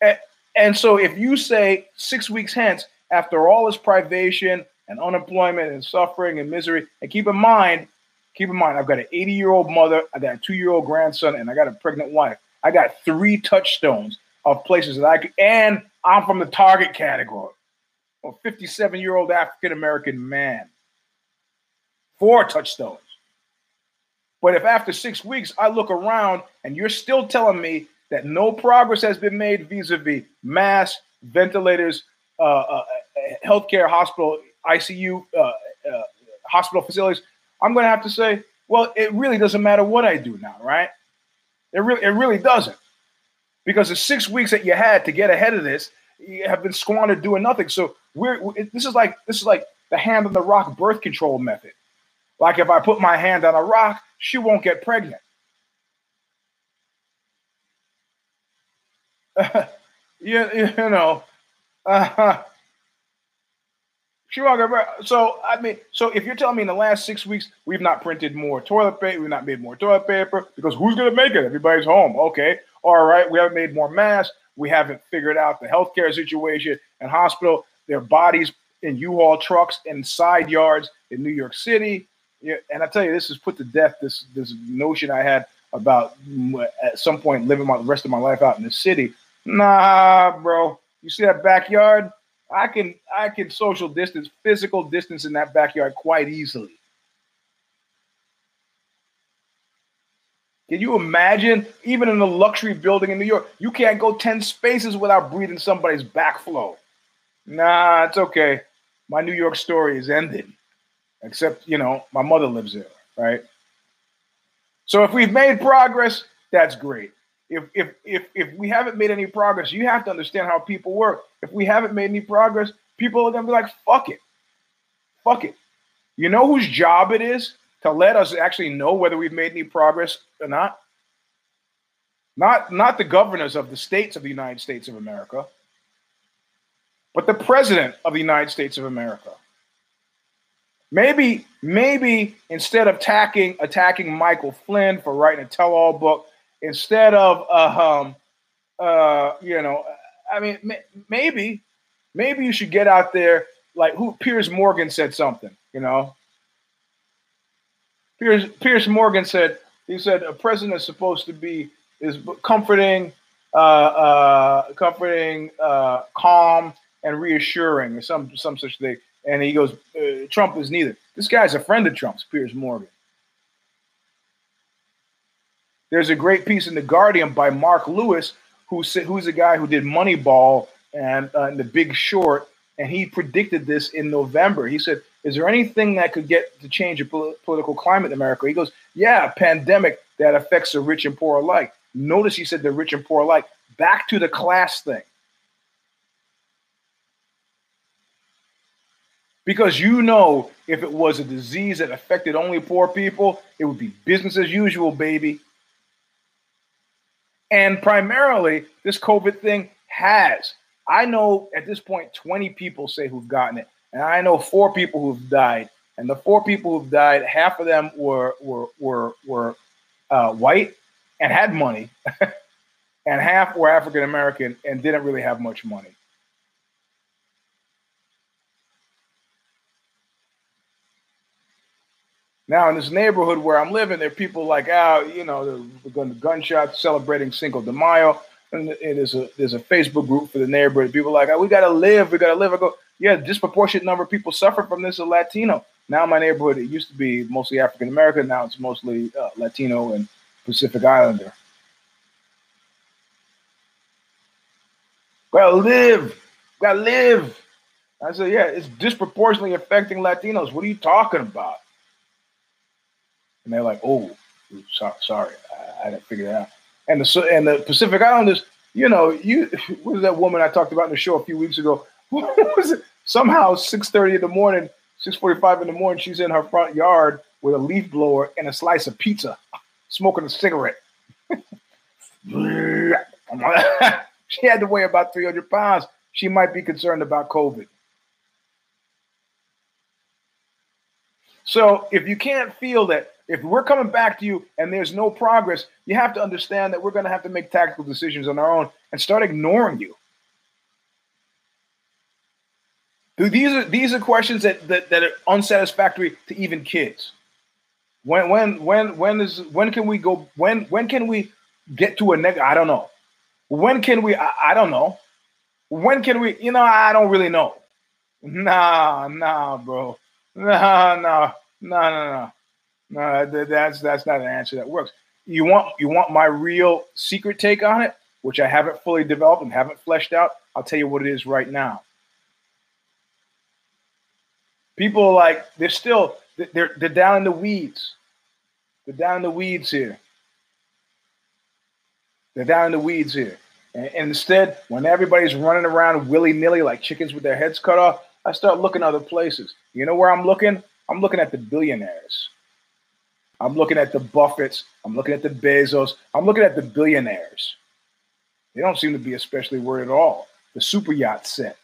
And, and so if you say six weeks hence, after all this privation and unemployment and suffering and misery, and keep in mind, keep in mind, I've got an 80 year old mother, I got a two year old grandson, and I got a pregnant wife. I got three touchstones of places that I could, and I'm from the target category. A 57 year old African American man. Four touchstones. But if after six weeks I look around and you're still telling me that no progress has been made vis a vis masks, ventilators, uh, uh, healthcare, hospital, ICU, uh, uh, hospital facilities, I'm going to have to say, well, it really doesn't matter what I do now, right? It really, it really doesn't, because the six weeks that you had to get ahead of this have been squandered doing nothing. So we're this is like this is like the hand on the rock birth control method. Like if I put my hand on a rock, she won't get pregnant. (laughs) you, you know, (laughs) she won't get pregnant. So I mean, so if you're telling me in the last six weeks we've not printed more toilet paper, we've not made more toilet paper because who's going to make it? Everybody's home. Okay, all right. We haven't made more masks. We haven't figured out the healthcare situation and hospital. Their bodies in U-Haul trucks and side yards in New York City. Yeah, and I tell you, this has put to death this this notion I had about at some point living my the rest of my life out in the city. Nah, bro. You see that backyard? I can I can social distance, physical distance in that backyard quite easily. Can you imagine, even in a luxury building in New York, you can't go 10 spaces without breathing somebody's backflow? Nah, it's okay. My New York story is ended. Except, you know, my mother lives there, right? So if we've made progress, that's great. If if if if we haven't made any progress, you have to understand how people work. If we haven't made any progress, people are gonna be like, fuck it. Fuck it. You know whose job it is to let us actually know whether we've made any progress or not? Not not the governors of the states of the United States of America but the president of the United States of America. Maybe, maybe instead of attacking attacking Michael Flynn for writing a tell-all book, instead of uh, um, uh, you know, I mean, maybe, maybe you should get out there like who Piers Morgan said something, you know. Piers Piers Morgan said he said a president is supposed to be is comforting, uh, uh, comforting, uh, calm, and reassuring or some some such thing. And he goes, uh, Trump is neither. This guy's a friend of Trump's, Piers Morgan. There's a great piece in the Guardian by Mark Lewis, who's who's a guy who did Moneyball and, uh, and The Big Short, and he predicted this in November. He said, "Is there anything that could get to change the pol- political climate in America?" He goes, "Yeah, pandemic that affects the rich and poor alike." Notice he said the rich and poor alike. Back to the class thing. Because you know, if it was a disease that affected only poor people, it would be business as usual, baby. And primarily, this COVID thing has. I know at this point 20 people say who've gotten it, and I know four people who've died. And the four people who've died, half of them were were were were uh, white and had money, (laughs) and half were African American and didn't really have much money. Now in this neighborhood where I'm living, there are people like oh, you know, the gunshots celebrating Cinco de Mayo. And there's a there's a Facebook group for the neighborhood. People like, oh, we gotta live, we gotta live. I go, yeah, disproportionate number of people suffer from this are Latino. Now my neighborhood, it used to be mostly African American. Now it's mostly uh, Latino and Pacific Islander. Gotta live, gotta live. I said, yeah, it's disproportionately affecting Latinos. What are you talking about? And they're like, "Oh, sorry, sorry I, I, didn't figure that out." And the and the Pacific Islanders, you know, you (laughs) what was that woman I talked about in the show a few weeks ago? (laughs) Was it? Somehow, six thirty in the morning, six forty-five in the morning, she's in her front yard with a leaf blower and a slice of pizza, (laughs) smoking a cigarette. she had to weigh about 300 pounds. She might be concerned about COVID. So if you can't feel that, if we're coming back to you and there's no progress, you have to understand that we're going to have to make tactical decisions on our own and start ignoring you. These are these are questions that, that, that are unsatisfactory to even kids. When when when when is when can we go when when can we get to a negative? I don't know. When can we? I, I don't know. When can we? You know, I don't really know. Nah, nah, bro. Nah, nah, nah, no, no, nah that's that's not an answer that works. You want you want my real secret take on it, which I haven't fully developed and haven't fleshed out. I'll tell you what it is right now. People are like they're still they're they're down in the weeds. They're down in the weeds here. They're down in the weeds here. And, and instead, when everybody's running around willy nilly like chickens with their heads cut off, I start looking other places. You know where I'm looking? I'm looking at the billionaires. I'm looking at the Buffetts. I'm looking at the Bezos. I'm looking at the billionaires. They don't seem to be especially worried at all. The super yacht set.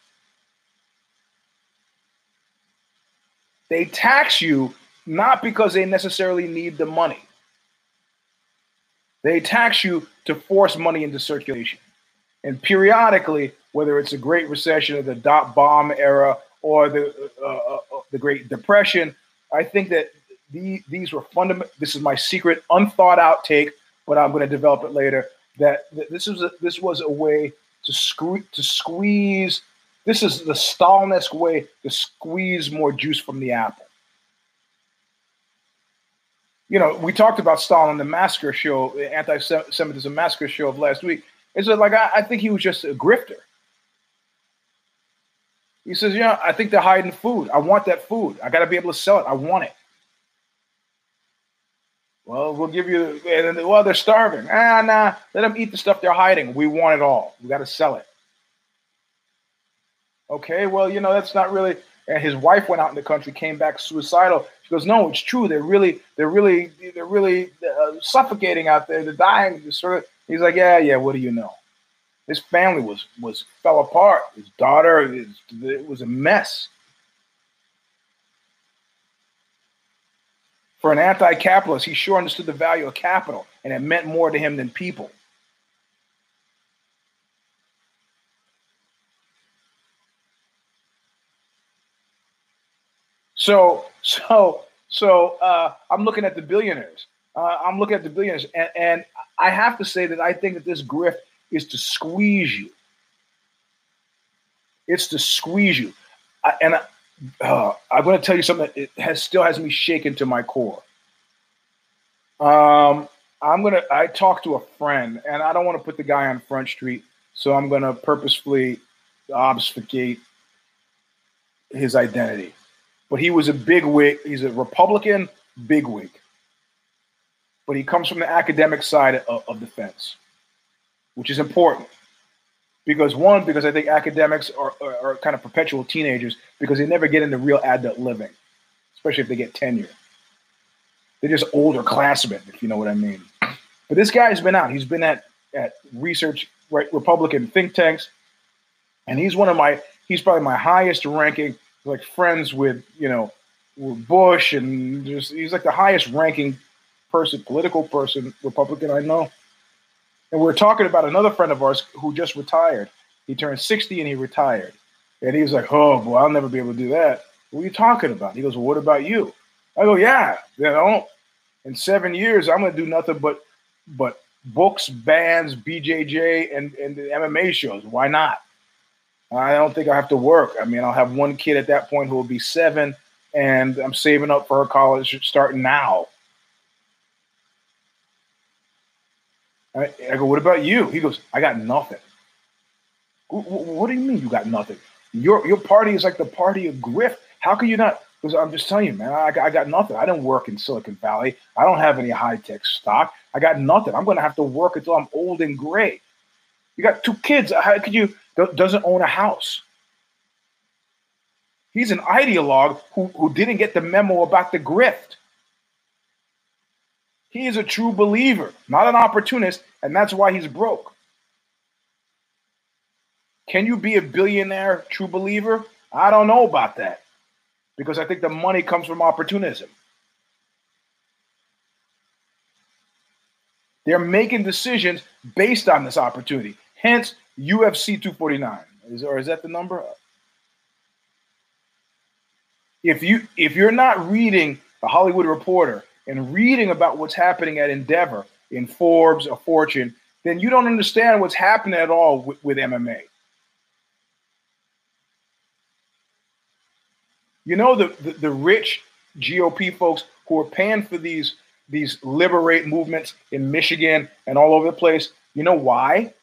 They tax you not because they necessarily need the money. They tax you to force money into circulation. And periodically, whether it's a Great Recession or the dot bomb era or the uh, uh, the Great Depression, I think that the, these were fundamental. This is my secret, unthought out take, but I'm going to develop it later. That, this was a, this was a way to screw to squeeze this is the Stalinesque way to squeeze more juice from the apple. You know, we talked about Stalin, the massacre show, anti-Semitism massacre show of last week. Is it like I, I think he was just a grifter? He says, "Yeah, I think they're hiding food. I want that food. I got to be able to sell it. I want it." Well, we'll give you. Well, they're starving. Ah, nah. Let them eat the stuff they're hiding. We want it all. We got to sell it. Okay, well, you know, that's not really. And his wife went out in the country, came back suicidal. She goes, "No, it's true. They're really, they're really, they're really uh, suffocating out there. They're dying." Sort of. He's like, "Yeah, yeah. What do you know?" His family was was fell apart. His daughter, his, it was a mess. For an anti-capitalist, he sure understood the value of capital, and it meant more to him than people. So, so, so uh, I'm looking at the billionaires. Uh, I'm looking at the billionaires, and, and I have to say that I think that this grift is to squeeze you. It's to squeeze you, I, and I, uh, I'm going to tell you something that it has still has me shaken to my core. Um, I'm gonna. I talked to a friend, and I don't want to put the guy on Front Street, so I'm going to purposefully obfuscate his identity but he was a big wig. He's a Republican bigwig, but he comes from the academic side of, of the fence, which is important because one, because I think academics are, are, are, kind of perpetual teenagers because they never get into real adult living, especially if they get tenure. They're just older classmen, if you know what I mean. But this guy's been out. He's been at at research right, Republican think tanks, and he's one of my. He's probably my highest ranking like friends with you know with Bush and just he's like the highest ranking person, political person, Republican I know. And we're talking about another friend of ours who just retired. He turned 60 and he retired. And he was like, Oh boy, I'll never be able to do that. What are you talking about? He goes, Well, what about you? I go, Yeah, you know, in seven years I'm gonna do nothing but but books, bands, BJJ, and, and the MMA shows. Why not? I don't think I have to work. I mean, I'll have one kid at that point who will be seven, and I'm saving up for her college starting now. I, I go, what about you? He goes, I got nothing. What do you mean you got nothing? Your your party is like the party of grift. How can you not? Because I'm just telling you, man, I, I got nothing. I didn't work in Silicon Valley. I don't have any high tech stock. I got nothing. I'm going to have to work until I'm old and gray. You got two kids. How could you? doesn't own a house. He's an ideologue who, who didn't get the memo about the grift. He is a true believer, not an opportunist, and that's why he's broke. Can you be a billionaire true believer? I don't know about that because I think the money comes from opportunism. They're making decisions based on this opportunity. Hence, UFC 249. Is, or is that the number? If you if you're not reading the Hollywood Reporter and reading about what's happening at Endeavor in Forbes or Fortune, then you don't understand what's happening at all with, with MMA. You know the, the, the rich GOP folks who are paying for these these liberate movements in Michigan and all over the place. You know why?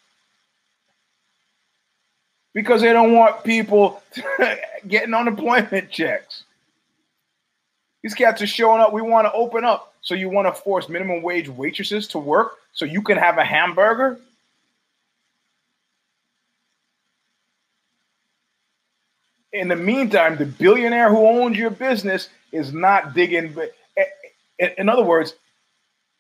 Because they don't want people (laughs) getting unemployment checks. These cats are showing up. We want to open up. So you want to force minimum wage waitresses to work so you can have a hamburger? in the meantime, the billionaire who owns your business is not digging. Eh, eh, in other words,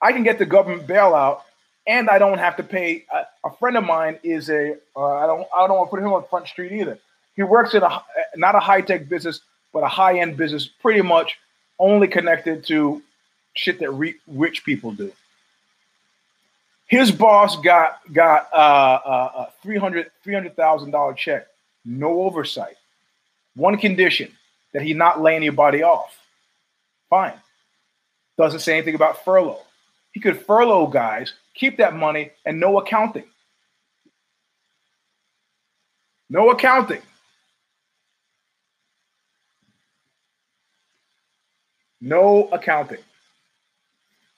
I can get the government bailout, and I don't have to pay. Uh, a, friend of mine is a. Uh, I don't. I don't want to put him on Front Street either. He works in a eh, not a high tech business, but a high end business, pretty much only connected to shit that re- rich people do. His boss got got uh, uh, a three hundred thousand dollar check, no oversight. One condition that he not lay anybody off. Fine. Doesn't say anything about furlough. He could furlough guys, keep that money, and no accounting. No accounting. No accounting.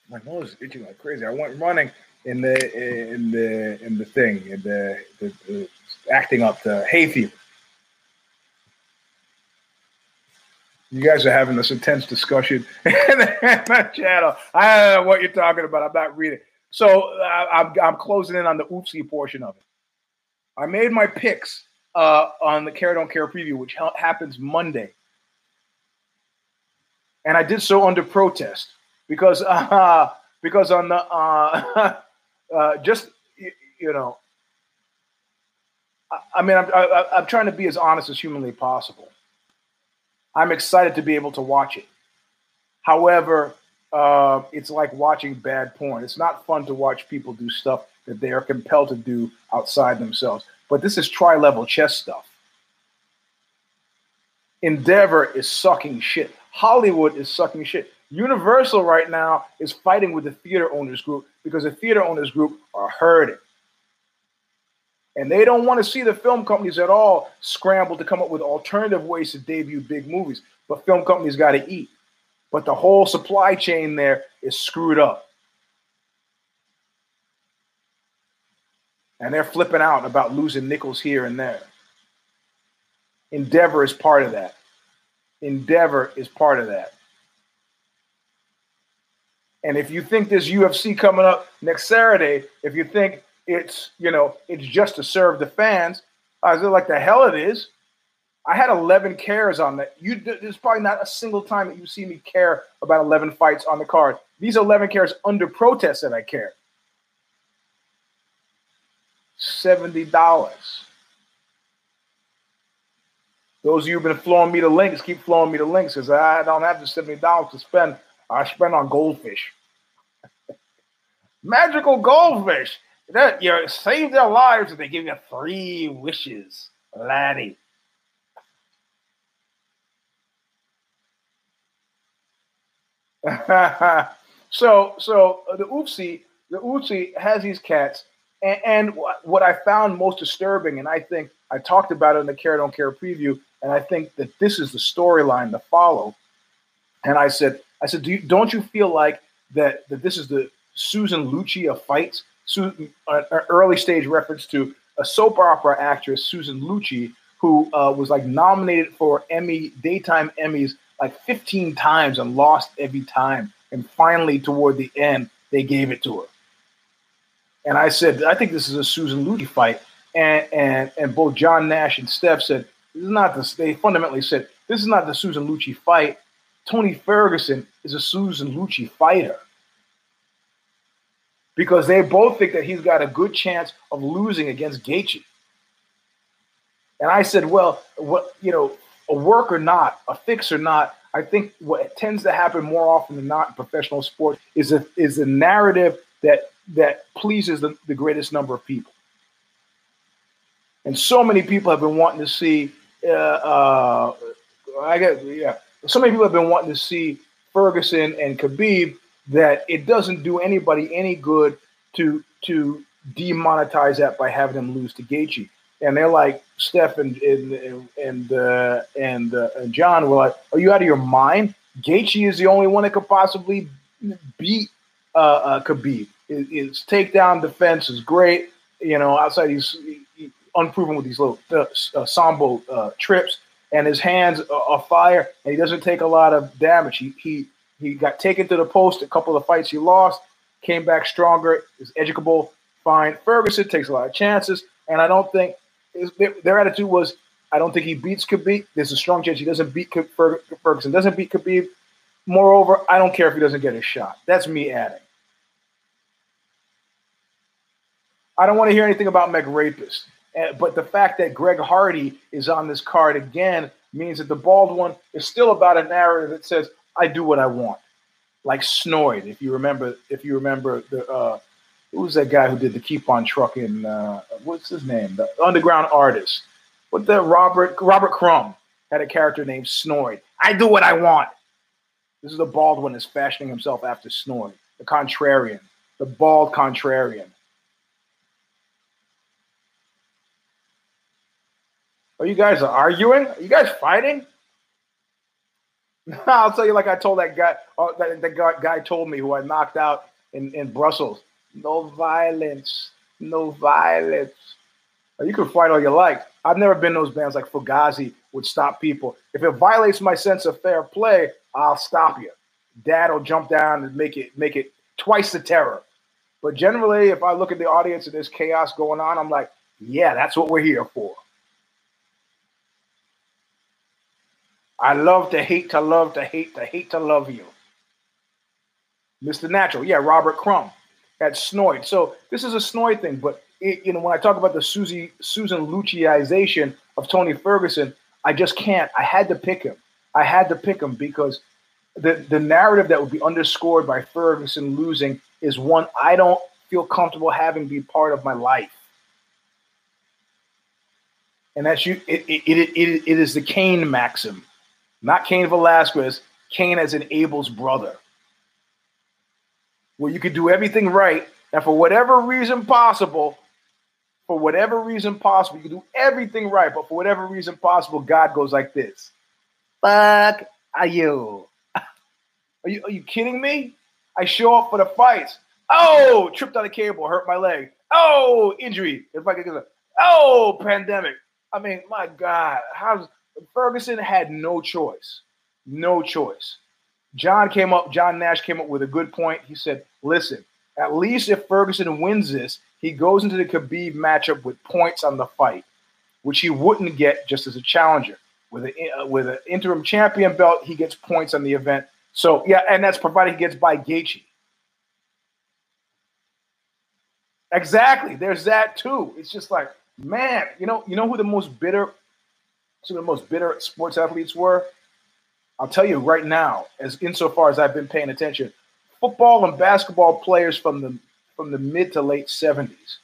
My nose is itching like crazy. I went running in the in the in the thing in the, the, the acting up the hay fever. You guys are having this intense discussion (laughs) in the channel. I don't know what you're talking about. I'm not reading. So uh, I'm, I'm closing in on the oopsie portion of it. I made my picks uh, on the Care Don't Care preview, which ha- happens Monday. And I did so under protest because (laughs) uh, because on the uh, (laughs) uh, just you, you know, I, I mean, I'm, I, I'm trying to be as honest as humanly possible. I'm excited to be able to watch it. However, uh, it's like watching bad porn. It's not fun to watch people do stuff that they are compelled to do outside themselves. But this is tri level chess stuff. Endeavor is sucking shit. Hollywood is sucking shit. Universal right now is fighting with the theater owners group because the theater owners group are hurting. And they don't want to see the film companies at all scramble to come up with alternative ways to debut big movies. But film companies got to eat. But the whole supply chain there is screwed up. And they're flipping out about losing nickels here and there. Endeavor is part of that. Endeavor is part of that. And if you think this UFC coming up next Saturday, if you think it's you know it's just to serve the fans. Uh, I was like the hell it is. I had 11 cares on that. You there's probably not a single time that you see me care about 11 fights on the card. These 11 cares under protest that I care. Seventy dollars. Those of you who've been flowing me the links, keep flowing me the links because I don't have the seventy dollars to spend. I spend on goldfish. (laughs) Magical goldfish. That you know, save their lives and they give you three wishes, laddie. (laughs) so so the oopsie the oopsie has these cats and, and what I found most disturbing, and I think I talked about it in the Care Don't Care preview, and I think that this is the storyline to follow. And I said, I said, Do you, don't you feel like that that this is the Susan Lucci of fights? an early stage reference to a soap opera actress, Susan Lucci, who uh, was like nominated for Emmy, daytime Emmys like 15 times and lost every time. And finally, toward the end, they gave it to her. And I said, I think this is a Susan Lucci fight. And, and, and both John Nash and Steph said, this is not the They fundamentally said, this is not the Susan Lucci fight. Tony Ferguson is a Susan Lucci fighter. because they both think that he's got a good chance of losing against Gaethje. And I said, well, what you know, a work or not, a fix or not, I think what tends to happen more often than not in professional sports is a is a narrative that that pleases the, the greatest number of people. And so many people have been wanting to see. Uh, uh, I guess, yeah. So many people have been wanting to see Ferguson and Khabib that it doesn't do anybody any good to to demonetize that by having them lose to Gaethje. And they're like Steph and and and uh, and, uh, and John were like, "Are you out of your mind? Gaethje is the only one that could possibly beat uh, uh, Khabib. His, his takedown defense is great. You know, outside he's he, unproven with these little uh, uh, sambo uh, trips, and his hands are, fire, and he doesn't take a lot of damage. He he he got taken to the post a couple of fights he lost, came back stronger, is educable, fine. Ferguson takes a lot of chances, and I don't think their attitude was, I don't think he beats Khabib. There's a strong chance he doesn't beat Ferguson, doesn't beat Khabib. Moreover, I don't care if he doesn't get a shot. That's me adding. I don't want to hear anything about Meg Rapist. But the fact that Greg Hardy is on this card again means that the bald one is still about a narrative that says, I do what I want. Like Snoid, if you remember, if you remember the uh, who's that guy who did the Keep on Trucking? Uh, what's his name? The underground artist. What the Robert Robert Crumb had a character named Snoid. I do what I want. This is the bald one that's fashioning himself after Snoid, the contrarian, the bald contrarian. Are you guys arguing? Are you guys fighting? (laughs) I'll tell you, like I told that guy, uh, that, guy told me who I knocked out in, in Brussels. No violence, no violence. You can fight all you like. I've never been those bands like Fugazi would stop people. If it violates my sense of fair play, I'll stop you. Dad will jump down and make it make it twice the terror. But generally, if I look at the audience and there's chaos going on, I'm like, yeah, that's what we're here for. I love to hate to love to hate to hate to love you. Mr. Natural, yeah, Robert Crumb at Snoid. So this is a Snoid thing, but it, you know when I talk about the Susie Susan Lucciization of Tony Ferguson, I just can't. I had to pick him. I had to pick him because the the narrative that would be underscored by Ferguson losing is one I don't feel comfortable having be part of my life. And that's you. It it, it, it, it is the Cain maxim not Cain Velasquez, Cain as an Abel's brother. Where you could do everything right, and for whatever reason possible, for whatever reason possible, you can do everything right, but for whatever reason possible, God goes like this. Fuck are you? (laughs) Are you are you kidding me? I show up for the fights. Oh, tripped on a cable, hurt my leg. Oh, injury. If I could oh, pandemic. I mean, my God, how's Ferguson had no choice. No choice. John came up, John Nash came up with a good point. He said, listen, at least if Ferguson wins this, he goes into the Khabib matchup with points on the fight, which he wouldn't get just as a challenger. With a uh, with an interim champion belt, he gets points on the event. So yeah, and that's provided he gets by Gaethje. Exactly. There's that too. It's just like, man, you know, you know who the most bitter some of the most bitter sports athletes were? I'll tell you right now, as insofar as I've been paying attention, football and basketball players from the from the mid to late 70s.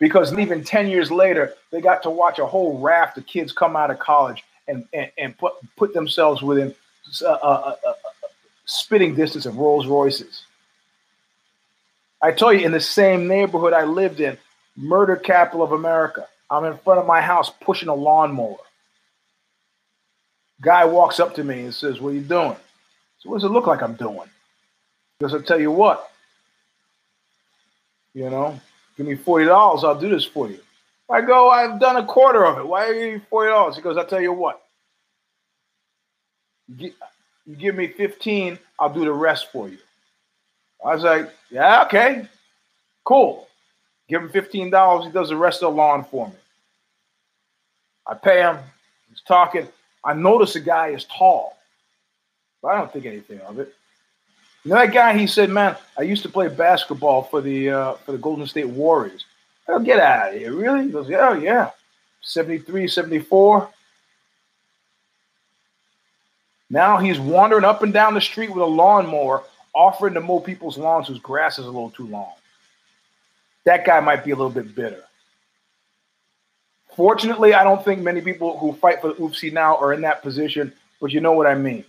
Because even 10 years later, they got to watch a whole raft of kids come out of college and, and, and put, put themselves within a, a, a, spitting distance of Rolls Royces. I tell you, in the same neighborhood I lived in, murder capital of America, I'm in front of my house pushing a lawnmower. Guy walks up to me and says, What are you doing? So what does it look like I'm doing? Because I'll tell you what, you know, give me $40, I'll do this for you. I go, I've done a quarter of it. Why are you $40? He goes, I'll tell you what. You give me 15, I'll do the rest for you. I was like, yeah, okay, cool. Give him $15, he does the rest of the lawn for me. I pay him, he's talking. I notice the guy is tall, but I don't think anything of it. You know that guy? He said, "Man, I used to play basketball for the uh, for the Golden State Warriors." Oh, get out of here! Really? He goes, "Yeah, oh, yeah." 73, 74. Now he's wandering up and down the street with a lawnmower, offering to mow people's lawns whose grass is a little too long. That guy might be a little bit bitter. Fortunately, I don't think many people who fight for the UFC now are in that position, but you know what I mean.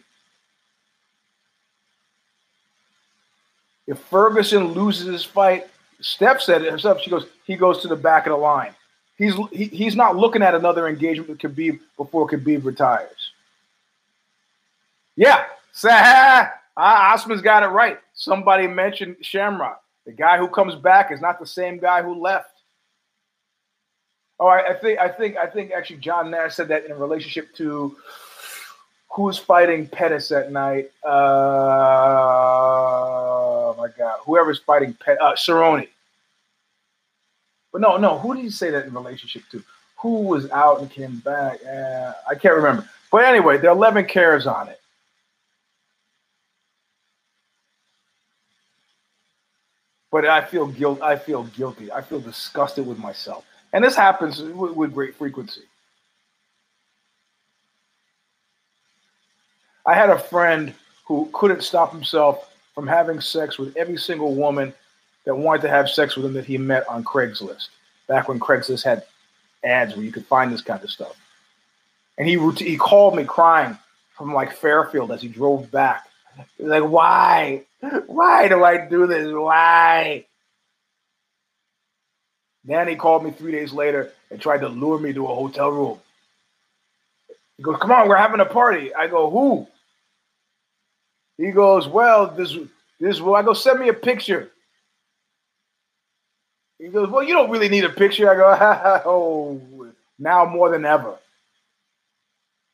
If Ferguson loses his fight, Steph said it herself. She goes, he goes to the back of the line. He's he, he's not looking at another engagement with Khabib before Khabib retires. Yeah, (laughs) Sah Osman's got it right. Somebody mentioned Shamrock. The guy who comes back is not the same guy who left. Oh, I, I think I think I think actually John Nash said that in relationship to who's fighting Pettis at night. Uh, oh my God, whoever's fighting Pet, uh, Cerrone. But no, no, who did he say that in relationship to? Who was out and came back? Uh, I can't remember. But anyway, there are 11 cares on it. But I feel guilt. I feel guilty. I feel disgusted with myself, and this happens with, with great frequency. I had a friend who couldn't stop himself from having sex with every single woman that wanted to have sex with him that he met on Craigslist, back when Craigslist had ads where you could find this kind of stuff. And he he called me crying from like Fairfield as he drove back. He's like, "Why? Why do I do this? Why?" He called me three days later and tried to lure me to a hotel room. He goes, "Come on, we're having a party." I go, "Who?" He goes, Well, this this well, I go, send me a picture. He goes, Well, you don't really need a picture. I go, (laughs) Oh, now more than ever.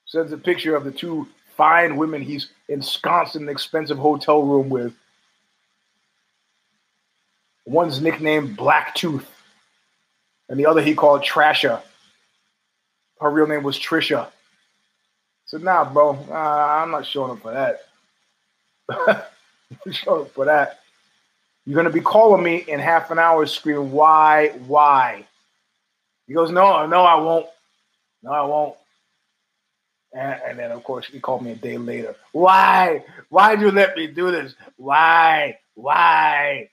Sends a picture of the two fine women he's ensconced in an expensive hotel room with. One's nicknamed Black Tooth, and the other he called Trasha. Her real name was Trisha. So nah, bro, I'm not showing up for that. (laughs) Showing up for that. You're to be calling me in half an hour screaming, why, why? He goes, no, no, I won't. No, I won't. And, and then, of course, he called me a day later. Why? Why'd you let me do this? Why? Why?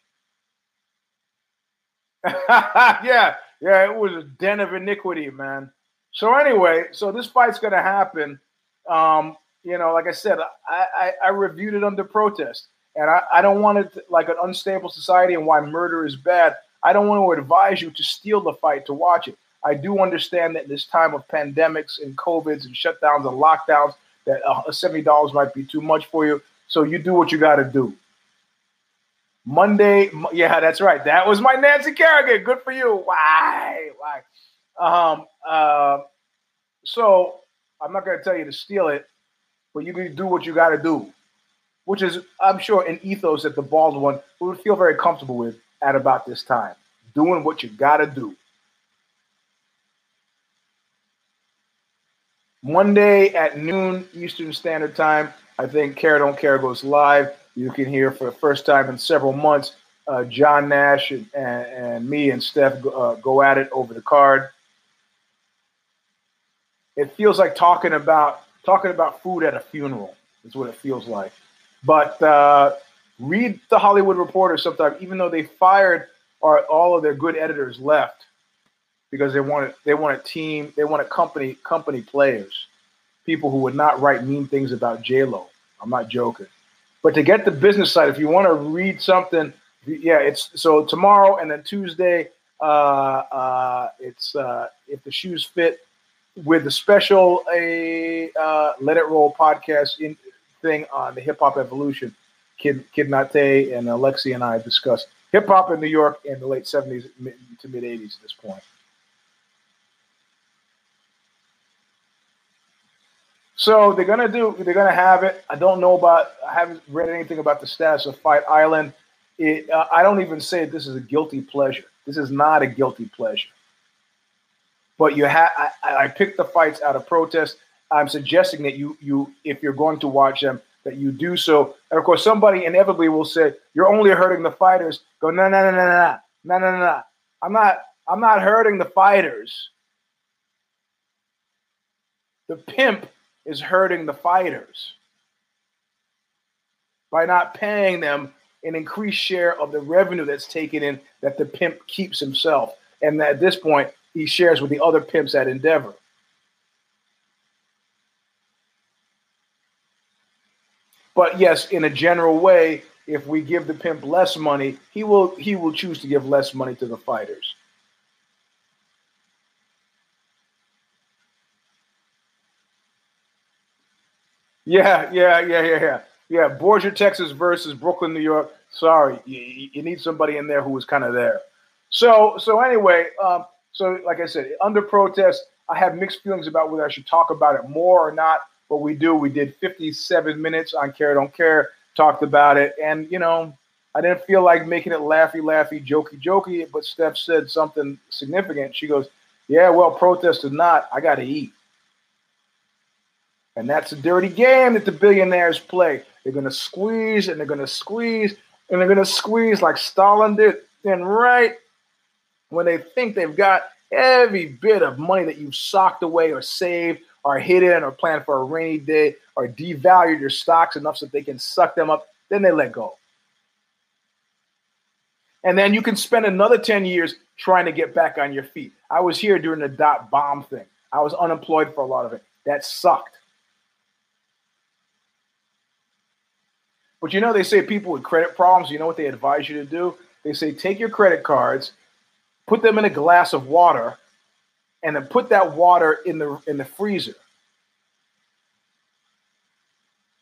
(laughs) yeah, yeah, it was a den of iniquity, man. So anyway, so this fight's to happen. Um, you know, like I said, I, I, I reviewed it under protest. And I, I don't want it like an unstable society and why murder is bad. I don't want to advise you to steal the fight to watch it. I do understand that in this time of pandemics and COVIDs and shutdowns and lockdowns, that uh, $70 might be too much for you. So you do what you got to do. Monday, yeah, that's right. That was my Nancy Kerrigan. Good for you. Why? Why? Um, uh, so I'm not going to tell you to steal it but you can do what you got to do, which is, I'm sure, an ethos that the bald one would feel very comfortable with at about this time. Doing what you got to do. Monday at noon Eastern Standard Time, I think Care Don't Care goes live. You can hear for the first time in several months uh, John Nash and, and, and, me and Steph go, uh, go at it over the card. It feels like talking about talking about food at a funeral is what it feels like. But uh, read the Hollywood Reporter sometime, even though they fired our, all of their good editors left because they wanted they want a team, they want a company company players, people who would not write mean things about J Lo. I'm not joking. But to get the business side, if you want to read something, yeah, it's so tomorrow and then Tuesday. Uh, uh, it's uh, if the shoes fit with the special a uh, Let It Roll podcast in, thing on the hip hop evolution. Kid Kid Nate and Alexi and I discussed hip hop in New York in the late seventies to mid eighties at this point. So they're gonna do. They're gonna have it. I don't know about. I haven't read anything about the status of Fight Island. It, uh, I don't even say this is a guilty pleasure. This is not a guilty pleasure. But you have I, I picked the fights out of protest. I'm suggesting that you you if you're going to watch them, that you do so. And of course, somebody inevitably will say, "You're only hurting the fighters." Go, no, no, no, no, no, no, no, no. I'm not. I'm not hurting the fighters. The pimp is hurting the fighters by not paying them an increased share of the revenue that's taken in that the pimp keeps himself. And at this point, he shares with the other pimps at Endeavor. But yes, in a general way, if we give the pimp less money, he will he will choose to give less money to the fighters. Yeah, yeah, yeah, yeah, yeah. Yeah, Borger, Texas versus Brooklyn, New York. Sorry, you, you need somebody in there who was kind of there. So, so anyway, um, so like I said, under protest, I have mixed feelings about whether I should talk about it more or not. But we do. We did 57 minutes on Care Don't Care, talked about it, and you know, I didn't feel like making it laughy, laughy, jokey, jokey. But Steph said something significant. She goes, "Yeah, well, protest or not, I got to eat." And that's a dirty game that the billionaires play. They're going to squeeze and they're going to squeeze and they're going to squeeze like Stalin did. Then, right when they think they've got every bit of money that you've socked away or saved or hidden or planned for a rainy day or devalued your stocks enough so they can suck them up, then they let go. And then you can spend another 10 years trying to get back on your feet. I was here during the dot bomb thing. I was unemployed for a lot of it. That sucked. But you know, they say people with credit problems, you know what they advise you to do? They say take your credit cards, put them in a glass of water, and then put that water in the in the freezer.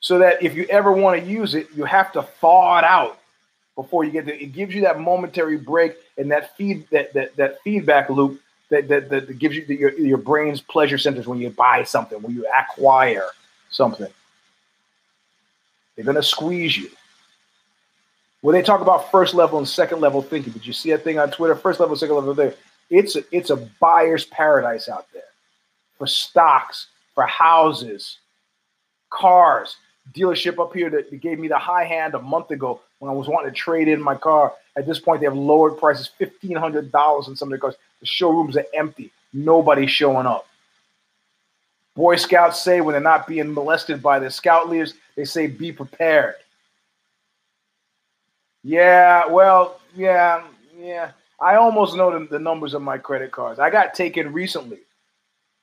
So that if you ever want to use it, you have to thaw it out before you get there. It gives you that momentary break and that feed that that, that feedback loop that, that, that gives you the, your, your brain's pleasure centers when you buy something, when you acquire something. They're going to squeeze you. When they talk about first level and second level thinking, did you see that thing on Twitter? First level, second level there. It's a, it's a buyer's paradise out there for stocks, for houses, cars. Dealership up here that gave me the high hand a month ago when I was wanting to trade in my car. At this point, they have lowered prices fifteen hundred dollars in some of their cars. The showrooms are empty. Nobody's showing up. Boy Scouts say when they're not being molested by their scout leaders, they say be prepared. Yeah, well, yeah, yeah. I almost know the, the numbers of my credit cards. I got taken recently.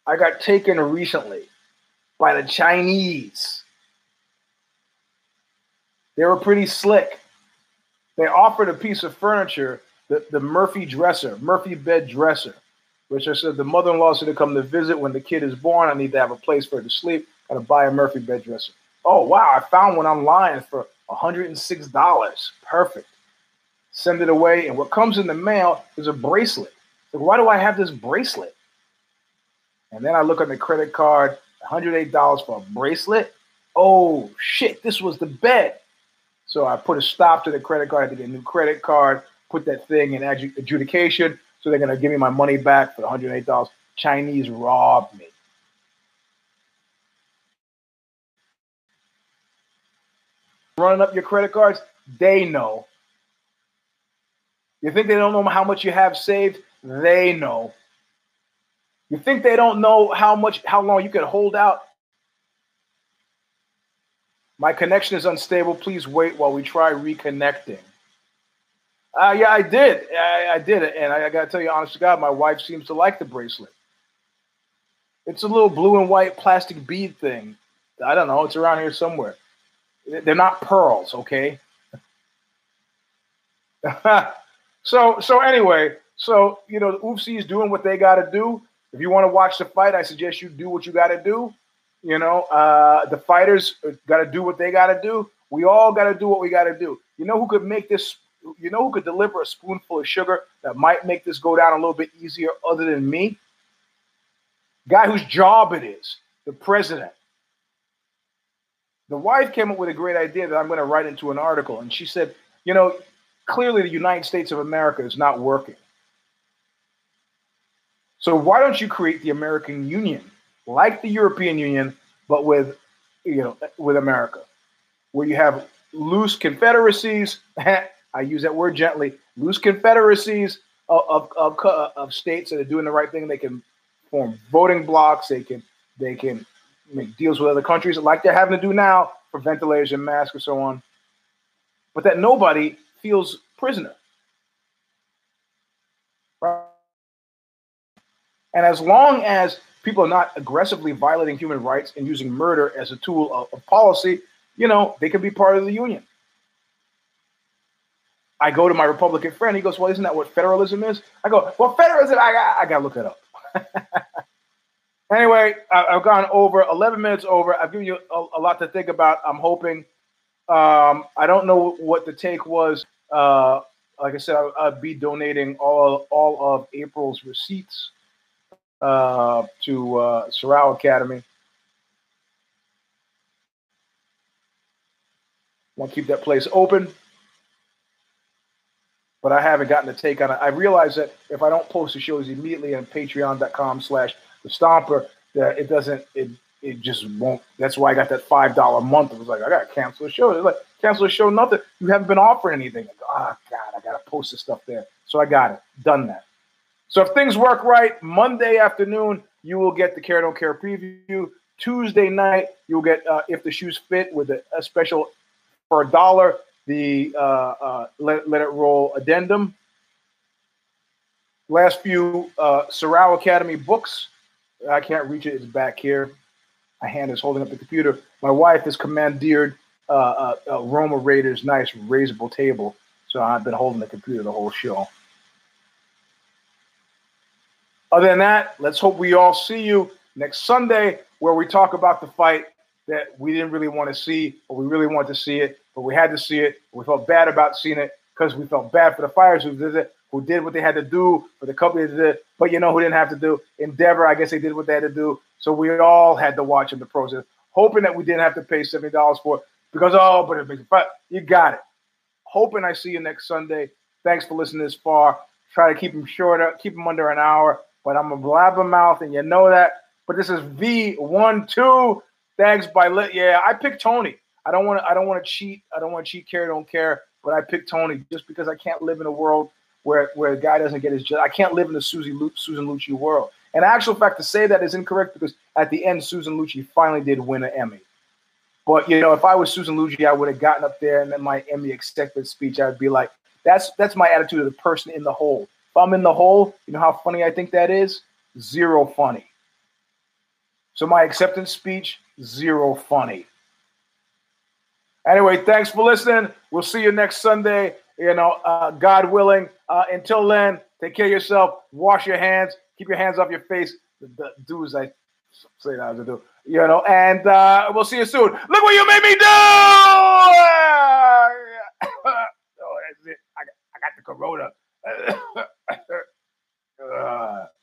I got taken recently by the Chinese. They were pretty slick. They offered a piece of furniture, the, the Murphy dresser, Murphy bed dresser which I said the mother-in-law said to come to visit when the kid is born. I need to have a place for her to sleep. Got to buy a Murphy bed dresser. Oh wow! I found one online for $106. Perfect. Send it away, and what comes in the mail is a bracelet. Like, why do I have this bracelet? And then I look on the credit card, $108 for a bracelet. Oh shit! This was the bed. So I put a stop to the credit card. I had to get a new credit card. Put that thing in adjudication. So they're going to give me my money back for $108. Chinese robbed me. Running up your credit cards, they know. You think they don't know how much you have saved? They know. You think they don't know how much, how long you can hold out? My connection is unstable. Please wait while we try reconnecting. Uh, yeah, I did. I, I did it, and I, I got to tell you, honest to God, my wife seems to like the bracelet. It's a little blue and white plastic bead thing. I don't know. It's around here somewhere. They're not pearls, okay? (laughs) so, so anyway, so you know, the UFC is doing what they got to do. If you want to watch the fight, I suggest you do what you got to do. You know, uh, the fighters got to do what they got to do. We all got to do what we got to do. You know who could make this you know who could deliver a spoonful of sugar that might make this go down a little bit easier other than me? Guy whose job it is, the president. The wife came up with a great idea that I'm going to write into an article. And she said, you know, clearly the United States of America is not working. So why don't you create the American Union, like the European Union, but with, you know, with America? where you have loose confederacies. (laughs) I use that word gently. Loose confederacies of, of, of, of states that are doing the right thing. They can form voting blocks. They can they can make deals with other countries like they're having to do now for ventilators and masks and so on. But that nobody feels prisoner. Right? And as long as people are not aggressively violating human rights and using murder as a tool of, of policy, you know, they can be part of the union. I go to my Republican friend. He goes, "Well, isn't that what federalism is?" I go, "Well, federalism. I got, I got to look it up." (laughs) anyway, I, have gone over 11 minutes over. I've given you a, a lot to think about. I'm hoping. Um, I don't know what the take was. Uh, like I said, I'll, I'll, be donating all all of April's receipts uh, to uh, Academy. Want to keep that place open but I haven't gotten a take on it. I realize that if I don't post the shows immediately on patreon.com slash the stomper, that it doesn't it it just won't that's why I got that five dollar month. It was like I gotta cancel the show. It's like cancel the show, nothing. You haven't been offering anything. oh God, I gotta post the stuff there. So I got it. Done that. So if things work right, Monday afternoon, you will get the Care Don't Care preview. Tuesday night, you'll get uh, If the Shoes Fit with a, a special for a dollar the uh, uh, let, let It Roll addendum. Last few uh, Sorrow Academy books. I can't reach it. It's back here. My hand is holding up the computer. My wife has commandeered uh, uh, Roma Raiders' nice raisable table. So I've been holding the computer the whole show. Other than that, let's hope we all see you next Sunday where we talk about the fight that we didn't really want to see, but we really wanted to see it, but we had to see it. We felt bad about seeing it because we felt bad for the fires who did it, who did what they had to do, for the company that did But you know who didn't have to do? Endeavor, I guess they did what they had to do. So we all had to watch in the process, hoping that we didn't have to pay $70 for it because, oh, but it makes it. but you got it. Hoping I see you next Sunday. Thanks for listening this far. Try to keep them shorter, uh, keep them under an hour, but I'm a blabbermouth, and you know that. But this is V12. Thanks by lit. Yeah, I picked Tony. I don't want to. I don't want to cheat. I don't want to cheat. Care don't care. But I picked Tony just because I can't live in a world where where a guy doesn't get his. I can't live in the Susie Lu, Susan Lucci world. And actual fact, to say that is incorrect because at the end, Susan Lucci finally did win an Emmy. But you know, if I was Susan Lucci, I would have gotten up there and then my Emmy acceptance speech, I would be like, "That's that's my attitude of the person in the hole. If I'm in the hole, you know how funny I think that is? Zero funny. So my acceptance speech zero funny. Anyway, thanks for listening. We'll see you next Sunday. You know, uh, God willing. Uh, until then, take care of yourself. Wash your hands. Keep your hands off your face. The, the do as I say that to do. You know, and uh, we'll see you soon. Look what you made me do! (laughs) oh, that's it. I got, I got the corona. (laughs)